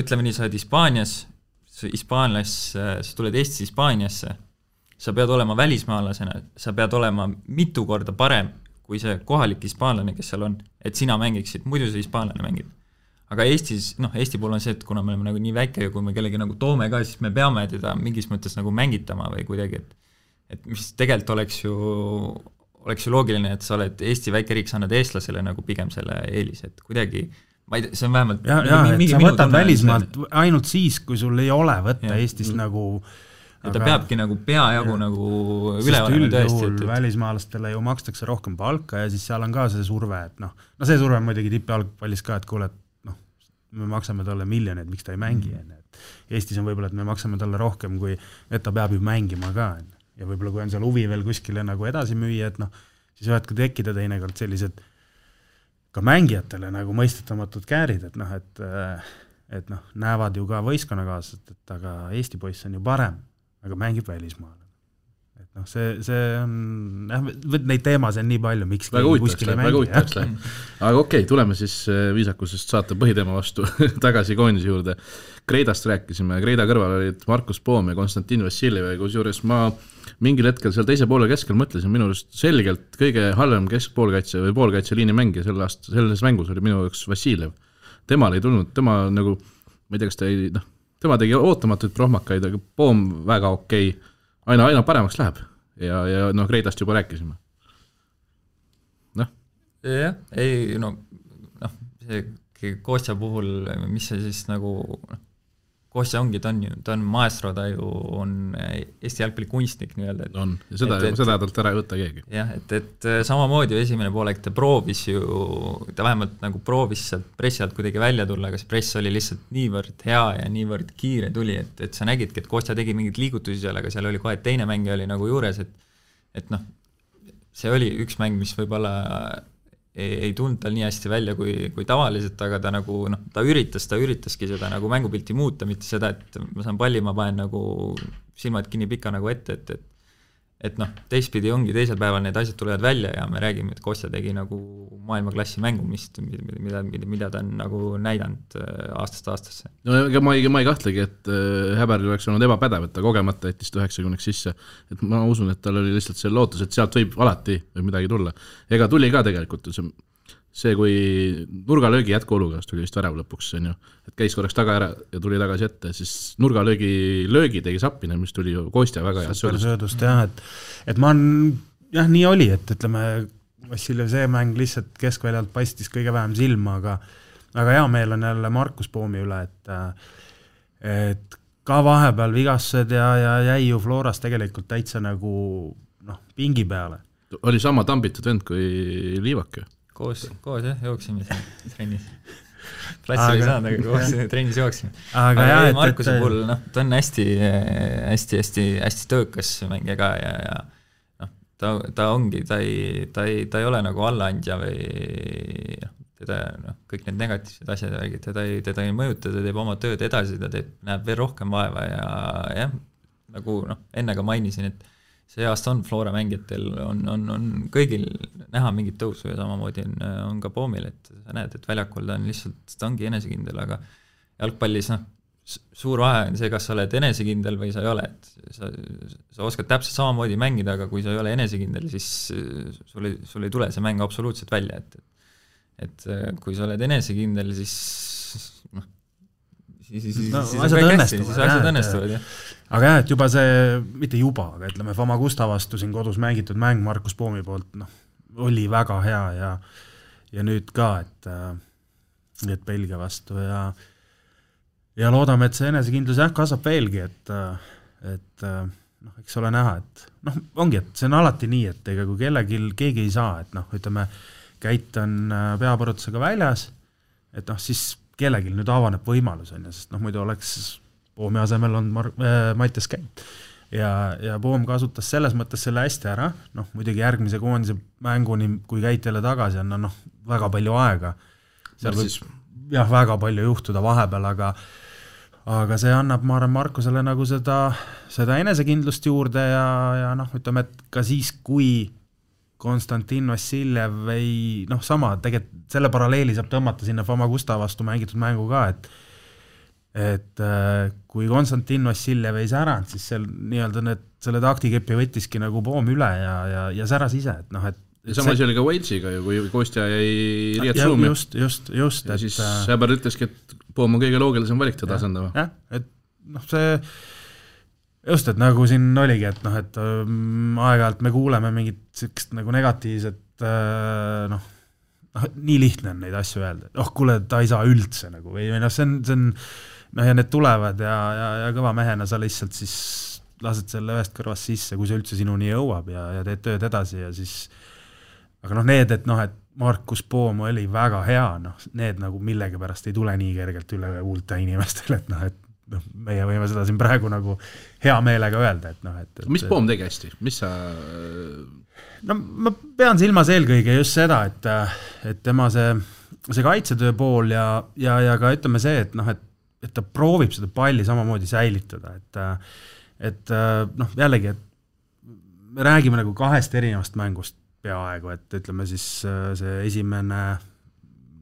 ütleme nii, sa oled Hispaanias, Hispaanias, sa tuled Eestist Hispaaniasse, sa pead olema välismaalasena, sa pead olema mitu korda parem kui see kohalik hispaanlane, kes seal on, et sina mängiksid, muidu see hispaanlane mängib aga Eestis, noh, Eesti puhul on see, et kuna me oleme nagu nii väike ja kui me kellegi nagu toome ka, siis me peame teda mingis mõttes nagu mängitama või kuidagi, et et mis tegelikult oleks ju, oleks ju loogiline, et sa oled Eesti väikeriik, sa annad eestlasele nagu pigem selle eelise, et kuidagi ma ei tea, see on vähemalt ja, ja et sa võtad välismaalt ainult siis, kui sul ei ole võtta ja, Eestis nagu ja ta aga, peabki nagu peajagu ja, nagu üle olema tõesti, et, et välismaalastele ju makstakse rohkem palka ja siis seal on ka see surve, et noh, no see surve on muidugi tippjalgpallis ka, et kuule, et me maksame talle miljoneid, miks ta ei mängi, mm. on ju, et Eestis on võib-olla, et me maksame talle rohkem, kui, et ta peab ju mängima ka, on ju. Ja võib-olla kui on seal huvi veel kuskile nagu edasi müüa, et noh, siis võivad ka tekkida teinekord sellised ka mängijatele nagu mõistetamatud käärid, et noh, et et noh, näevad ju ka võistkonnakaaslased, et aga Eesti poiss on ju parem, aga mängib välismaal noh, see, see on jah, neid teemasid on nii palju, miks väga huvitavaks läheb, väga huvitavaks läheb. aga okei okay,, tuleme siis äh, viisakusest saate põhiteema vastu tagasi koondise juurde. Kreidast rääkisime, Kreida kõrval olid Markus Poom ja Konstantin Vassiljev ja kusjuures ma mingil hetkel seal teise poole keskel mõtlesin, minu arust selgelt kõige halvem keskpoolkaitse või poolkaitseliini mängija sel aasta, selles mängus oli minu jaoks Vassiljev. temal ei tulnud, tema nagu, ma ei tea, kas ta ei, noh, tema tegi ootamatuid prohmakaid, aga Poom väga okei okay aina, aina paremaks läheb ja, ja noh, Kreidast juba rääkisime. noh. jah, ei no noh, see Kostja puhul, mis see siis nagu noh, Kostja ongi, ta on ju, ta on maestro, ta ju on Eesti jalgpalli kunstnik nii-öelda. on, ja seda, seda talt ära ei võta keegi. jah, et, et samamoodi ju esimene poolek ta proovis ju, ta vähemalt nagu proovis sealt pressi alt kuidagi välja tulla, aga see press oli lihtsalt niivõrd hea ja niivõrd kiire tuli, et, et sa nägidki, et Kostja tegi mingeid liigutusi seal, aga seal oli kohe teine mängija oli nagu juures, et et noh, see oli üks mäng, mis võib-olla ei, ei tulnud tal nii hästi välja kui, kui tavaliselt, aga ta nagu noh, ta üritas, ta üritaski seda nagu mängupilti muuta, mitte seda, et ma saan palli, ma panen nagu silmad kinni pika nagu ette, et, et et noh, teistpidi ongi, teisel päeval need asjad tulevad välja ja me räägime, et Kostja tegi nagu maailmaklassi mängu, mis, mida, mida, mida ta on nagu näidanud äh, aastast aastasse. no ega ma ei, ma ei kahtlegi, et äh, Häberil oleks olnud ebapädev, et ta kogemata jättis ta üheksakümneks sisse. et ma usun, et tal oli lihtsalt see lootus, et sealt võib alati võib midagi tulla. ega tuli ka tegelikult, see see, kui nurgalöögi jätkuolukorrast tuli vist värav lõpuks, on ju, et käis korraks taga ära ja tuli tagasi ette, siis nurgalöögi löögi tegi Zappinen, mis tuli ju Kostja väga heast söödust. söödust jah, et, et ma olen, jah, nii oli, et ütleme, Vassiljev see mäng lihtsalt keskväljalt paistis kõige vähem silma, aga aga hea meel on jälle Markus Poomi üle, et et ka vahepeal vigastused ja, ja jäi ju Floras tegelikult täitsa nagu noh, pingi peale. oli sama tambitud vend kui Liivak ju koos, koos jah, jooksime siin trennis. platsil ei saanud, aga koos trennis jooksime. aga, jah, Markuse et... puhul noh, ta on hästi, hästi, hästi, hästi töökas mängija ka ja, ja noh, ta, ta ongi, ta ei, ta ei, ta ei ole nagu allaandja või noh, teda noh, kõik need negatiivsed asjad, teda ei, teda ei mõjuta, ta teeb oma tööd edasi, ta teeb, näeb veel rohkem vaeva ja jah, nagu noh, enne ka mainisin, et see aasta on Flora mängijatel, on, on, on kõigil näha mingit tõusu ja samamoodi on, on ka Poomil, et sa näed, et väljakul ta on lihtsalt, ta ongi enesekindel, aga jalgpallis noh, suur vahe on see, kas sa oled enesekindel või sa ei ole, et sa, sa oskad täpselt samamoodi mängida, aga kui sa ei ole enesekindel, siis sul ei, sul ei tule see mäng absoluutselt välja, et et kui sa oled enesekindel, siis noh, siis, siis, siis, no, siis asjad õnnestuvad, asjad õnnestuvad, jah aga jah, et juba see, mitte juba, aga ütleme, Famagusta vastu siin kodus mängitud mäng Markus Poomi poolt, noh, oli väga hea ja ja nüüd ka, et äh, et Belgia vastu ja ja loodame, et see enesekindlus jah, kasvab veelgi, et äh, et äh, noh, eks ole näha, et noh, ongi, et see on alati nii, et ega kui kellelgi, keegi ei saa, et noh, ütleme, Käit on peapõrutusega väljas, et noh, siis kellelgi nüüd avaneb võimalus, on ju, sest noh, muidu oleks Poomi asemel on Mar-, äh, Mattias Käit. ja, ja Poom kasutas selles mõttes selle hästi ära, noh muidugi järgmise koondise mänguni, kui Käit jälle tagasi on, no noh, väga palju aega. seal võib jah, väga palju juhtuda vahepeal, aga aga see annab, ma arvan, Markusele nagu seda, seda enesekindlust juurde ja, ja noh, ütleme, et ka siis, kui Konstantin Vassiljev ei noh, sama, tegelikult selle paralleeli saab tõmmata sinna Famagusta vastu mängitud mängu ka, et et äh, kui Konstantin Vassiljev ei säranud, siis seal nii-öelda need, selle taktikepi võttiski nagu Poom üle ja, ja, ja säras ise, et noh, et ja sama asi oli ka Walesiga ju, kui Kostja jäi riietusruumi. just, just, just. ja et, siis äh, ütleski, et Poom on kõige loogilisem valik teda asendama. jah, et noh, see just, et nagu siin oligi, et noh, et ähm, aeg-ajalt me kuuleme mingit niisugust nagu negatiivset äh, noh, noh, nii lihtne on neid asju öelda, et oh kuule, ta ei saa üldse nagu või, või noh, see on, see on noh, ja need tulevad ja, ja, ja kõva mehena sa lihtsalt siis lased selle ühest kõrvast sisse, kui see üldse sinuni jõuab ja, ja teed tööd edasi ja siis aga noh, need, et noh, et Markus Poom oli väga hea, noh, need nagu millegipärast ei tule nii kergelt üle huulte inimestele, et noh, et noh, meie võime seda siin praegu nagu hea meelega öelda, et noh, et, et mis Poom tegi hästi, mis sa no ma pean silmas eelkõige just seda, et, et tema see, see kaitsetöö pool ja, ja, ja ka ütleme see, et noh, et et ta proovib seda palli samamoodi säilitada, et et noh, jällegi, et me räägime nagu kahest erinevast mängust peaaegu, et ütleme siis see esimene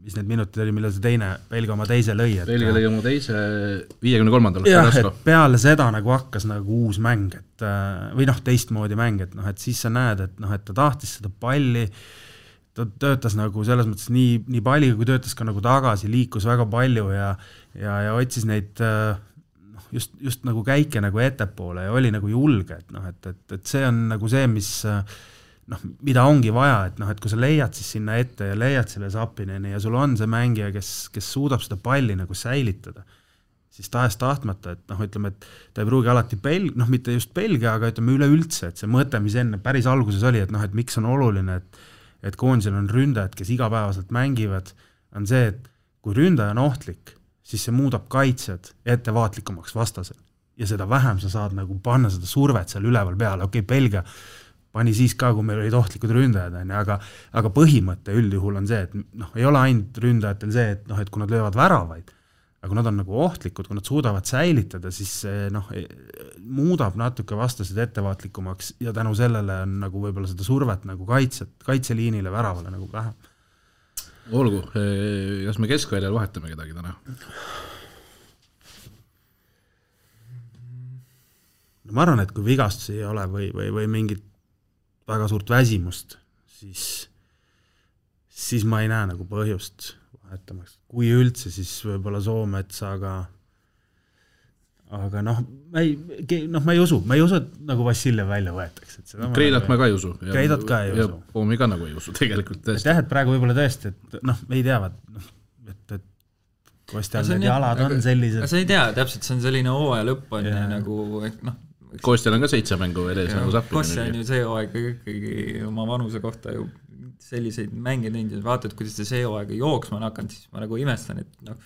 mis need minutid oli, millal see teine, Belgia oma teise lõi, et Belgia lõi oma teise viiekümne kolmandal. jah, et peale seda nagu hakkas nagu uus mäng, et või noh, teistmoodi mäng, et noh, et siis sa näed, et noh, et ta tahtis seda palli, ta töötas nagu selles mõttes nii, nii palliga, kui töötas ka nagu tagasi, liikus väga palju ja ja, ja otsis neid noh, just, just nagu käike nagu ettepoole ja oli nagu julge, et noh, et, et, et see on nagu see, mis äh, noh, mida ongi vaja, et noh, et kui sa leiad siis sinna ette ja leiad selle Sapineni ja sul on see mängija, kes, kes suudab seda palli nagu säilitada, siis tahes-tahtmata, et noh, ütleme, et ta ei pruugi alati Bel-, noh, mitte just Belgia, aga ütleme üleüldse, et see mõte, mis enne päris alguses oli, et noh, et miks on oluline, et et koondisel on ründajad, kes igapäevaselt mängivad, on see, et kui ründaja on ohtlik, siis see muudab kaitsjad ettevaatlikumaks vastasel. ja seda vähem sa saad nagu panna seda survet seal üleval peal, okei okay,, Belgia pani siis ka, kui meil olid ohtlikud ründajad, on ju, aga aga põhimõte üldjuhul on see, et noh, ei ole ainult ründajatel see, et noh, et kui nad löövad väravaid, aga kui nad on nagu ohtlikud, kui nad suudavad säilitada, siis see noh, e, muudab natuke vastased ettevaatlikumaks ja tänu sellele on nagu võib-olla seda survet nagu kaitset, kaitseliinile, väravale nagu vähem. olgu, e, kas me keskväljal vahetame kedagi täna? no ma arvan, et kui vigastusi ei ole või, või, või mingit väga suurt väsimust, siis, siis ma ei näe nagu põhjust vahetamaks. kui üldse, siis võib-olla Soometsaga, aga noh, ma ei, noh, ma ei usu, ma ei usu, et nagu Vassiljev välja võetakse, et seda Kreidat ma ka ei usu. Kreidat ka ei usu. Poomi ka nagu ei usu tegelikult tõesti. et jah, et praegu võib-olla tõesti, et noh, ei tea, noh, et, et Kostjal need jalad on sellised. sa ei tea täpselt, see on selline hooaja lõpp on ju nagu, et noh, Kostjal on ka seitse mängu veel ees nagu Zappi. Kostja on ju see hooaeg ikkagi oma vanuse kohta ju selliseid mänge teinud ja vaatad, kuidas ta see hooaeg jooksma on hakanud, siis ma nagu imestan, et noh.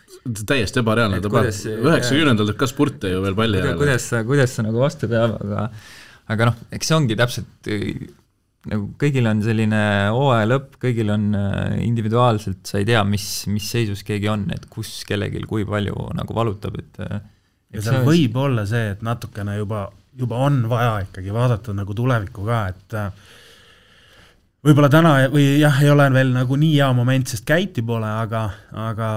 täiesti ebareaalne, ta peab, üheksakümnendal teeb ka spurte ju veel palli järele. kuidas sa, kuidas sa nagu vastu peab, aga aga noh, eks see ongi täpselt nagu kõigil on selline hooaja lõpp, kõigil on äh, individuaalselt, sa ei tea, mis, mis seisus keegi on, et kus kellelgi kui palju nagu valutab, et äh, ja seal võib olla see, et natukene juba juba on vaja ikkagi vaadata nagu tulevikku ka, et äh, võib-olla täna või jah, ei ole veel nagu nii hea moment, sest käiti pole, aga, aga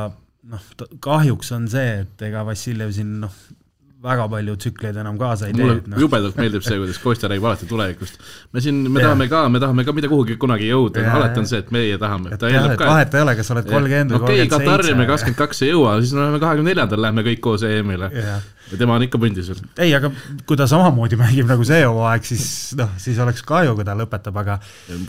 noh, kahjuks on see, et ega Vassiljev siin noh, väga palju tsükleid enam kaasa ei tee. mulle no. jubedalt meeldib see, kuidas Kostja räägib alati tulevikust. me siin, me ja. tahame ka, me tahame ka mitte kuhugi kunagi jõuda, alati on see, et meie tahame. et jah, et vahet ei ole, kas sa oled kolmkümmend või kolmkümmend seitse. okei, Katari me kakskümmend kaks ei jõua, siis me läheme kahekümne neljandal, lähme kõik koos EM-ile ja tema on ikka pundis veel. ei, aga kui ta samamoodi mängib nagu see hooaeg, siis noh, siis oleks kahju, kui ta lõpetab, aga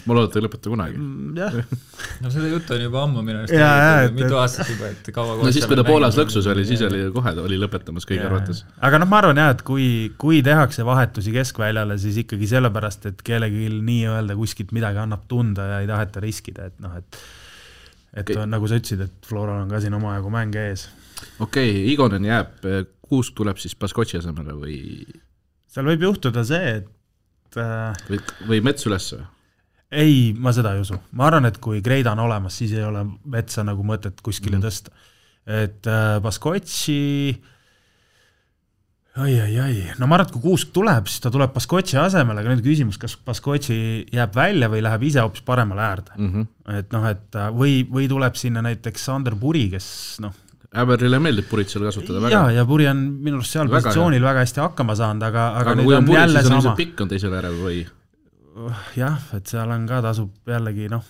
ma loodan, et ta ei lõpeta kunagi. Mm, no seda juttu on juba ammu minu arust, mitu aastat juba, et kaua no siis, kui ta Poolas lõksus oli, siis oli kohe, ta oli lõpetamas kõigi arvates. aga noh, ma arvan jah, et kui, kui tehakse vahetusi keskväljale, siis ikkagi sellepärast, et kellelgi nii-öelda kuskilt midagi annab tunda ja ei taheta riskida, et noh, et et okay. on, nagu sa ütlesid, et Floral on ka siin omajagu mänge ees okei okay,, Igonen jääb, Kuusk tuleb siis Baskotši asemele või? seal võib juhtuda see, et äh, või, või Mets üles või? ei, ma seda ei usu, ma arvan, et kui Kreida on olemas, siis ei ole Metsa nagu mõtet kuskile mm. tõsta. et äh, Baskotši oi-oi-oi, no ma arvan, et kui Kuusk tuleb, siis ta tuleb Baskotši asemele, aga nüüd küsimus, kas Baskotši jääb välja või läheb ise hoopis paremale äärde mm. -hmm. et noh, et või, või tuleb sinna näiteks Sander Puri, kes noh, Äberile meeldib purit seal kasutada väga. ja, ja Puri on minu arust seal väga positsioonil hea. väga hästi hakkama saanud, aga, aga, aga nüüd on, on jälle sama. pikk on teisel äärel või? jah, et seal on ka, tasub jällegi noh,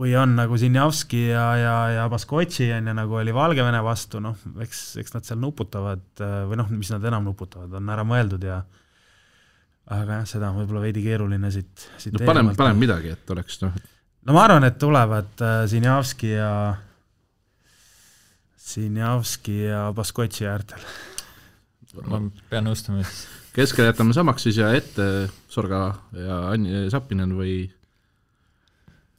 või on nagu Zinjavski ja, ja, ja Baskotši on ju, nagu oli Valgevene vastu, noh, eks, eks nad seal nuputavad või noh, mis nad enam nuputavad, on ära mõeldud ja aga jah, seda on võib-olla veidi keeruline siit, siit no paneme, paneme midagi, et oleks noh. no ma arvan, et tulevad äh, Zinjavski ja Sinjavski ja Baskotši äärtel. ma pean nõustuma siis. keskel jätame samaks siis ja ette Sorga ja Anni Sapinen või?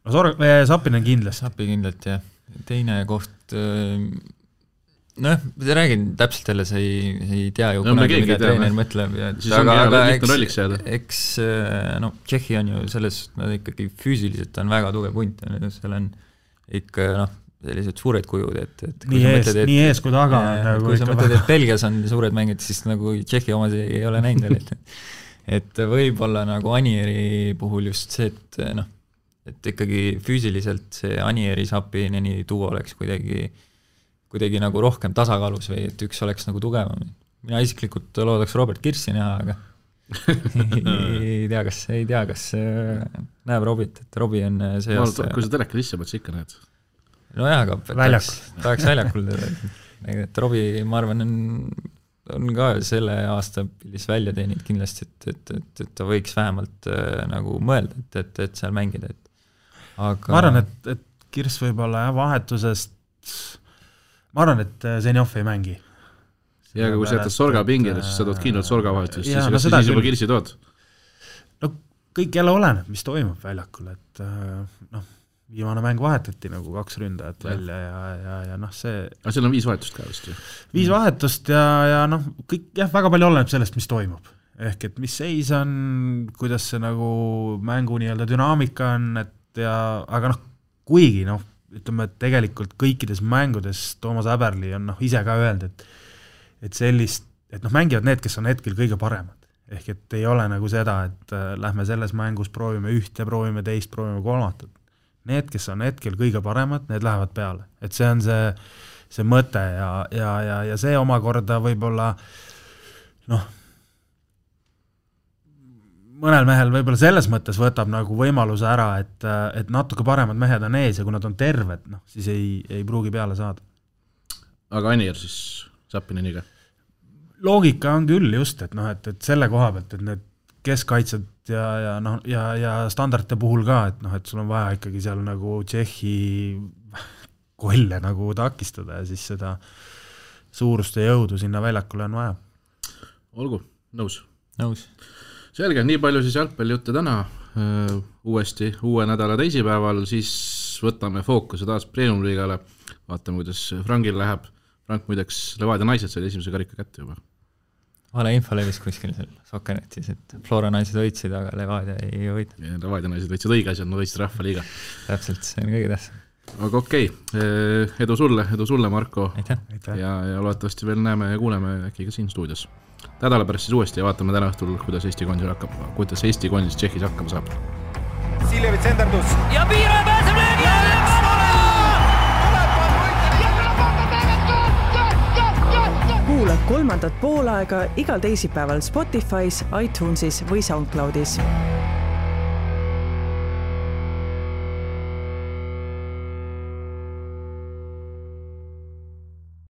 no Sorg-, Sapinen kindlasti. Sapi kindlalt jah, teine koht noh, ma räägin täpselt jälle, sa ei, ei tea ju no, kunagi, mida treener mõtleb ja siis aga, aga eks, eks äh, noh, Tšehhi on ju selles, nad ikkagi füüsiliselt on väga tugev punt, seal on ikka noh, sellised suured kujud, et, et nii ees, nii ees kui taga. Nagu kui sa mõtled, et Belgias on suured mängijad, siis nagu Tšehhi omad ei ole näinud veel, et et võib-olla nagu Anieri puhul just see, et noh, et ikkagi füüsiliselt see Anieri Sapineni duo oleks kuidagi, kuidagi nagu rohkem tasakaalus või et üks oleks nagu tugevam. mina isiklikult loodaks Robert Kirssi näha, aga ei tea, kas, ei tea, kas äh, näeb Robit, et Robbie on äh, see aasta kui sa teleka sisse paned, sa ikka näed. Nojah, aga tahaks, tahaks väljakul teda, et Robbie, ma arvan, on, on ka selle aasta pildis välja teeninud kindlasti, et, et, et, et ta võiks vähemalt äh, nagu mõelda, et, et, et seal mängida, et aga ma arvan, et, et Kirss võib-olla jah, vahetusest, ma arvan, et Zenjov ei mängi. Ja aga kui sa jätad Sorga pingile, siis sa tood kindlalt Sorga vahetust, siis kas no sa siis juba Kirsi tood? no kõik jälle oleneb, mis toimub väljakul, et äh, noh, viimane mäng vahetati nagu kaks ründajat ja. välja ja, ja, ja noh, see aga seal on viis vahetust ka vist ju? viis mm. vahetust ja, ja noh, kõik jah, väga palju oleneb sellest, mis toimub. ehk et mis seis on, kuidas see nagu mängu nii-öelda dünaamika on, et ja aga noh, kuigi noh, ütleme, et tegelikult kõikides mängudes Toomas Häberli on noh, ise ka öelnud, et et sellist, et noh, mängivad need, kes on hetkel kõige paremad. ehk et ei ole nagu seda, et äh, lähme selles mängus proovime ühte, proovime teist, proovime kolmandat. Need, kes on hetkel kõige paremad, need lähevad peale, et see on see, see mõte ja, ja, ja, ja see omakorda võib-olla noh, mõnel mehel võib-olla selles mõttes võtab nagu võimaluse ära, et, et natuke paremad mehed on ees ja kui nad on terved, noh, siis ei, ei pruugi peale saada. aga Anier siis Zappininiga? loogika on küll just, et noh, et, et selle koha pealt, et need keskkaitsjad ja, ja noh, ja, ja standardite puhul ka, et noh, et sul on vaja ikkagi seal nagu Tšehhi kolle nagu takistada ja siis seda suurust ja jõudu sinna väljakule on vaja. olgu, nõus. nõus. selge, nii palju siis jalgpallijutte täna uuesti uue nädala teisipäeval, siis võtame fookuse taas Premium-liigale, vaatame, kuidas Frangil läheb Frank muideks, Levadia naised said esimese karika kätte juba. Valeinfo levis kuskil seal Sokkernetis, et Flora naised võitsid, aga Levadia ei võitnud. Levadia naised võitsid õige asja, nad võitsid Rahvaliiga. täpselt, see on kõige tähtsam. aga okei okay., eh, edu sulle, edu sulle, Marko. ja, ja loodetavasti veel näeme ja kuuleme äkki ka siin stuudios. nädala pärast siis uuesti ja vaatame täna õhtul, kuidas Eesti koondis hakkab, kuidas Eesti koondis Tšehhis hakkama saab. Siljevits senderdus. ja Piiro kuula kolmandat poolaega igal teisipäeval Spotify's, iTunesis või SoundCloudis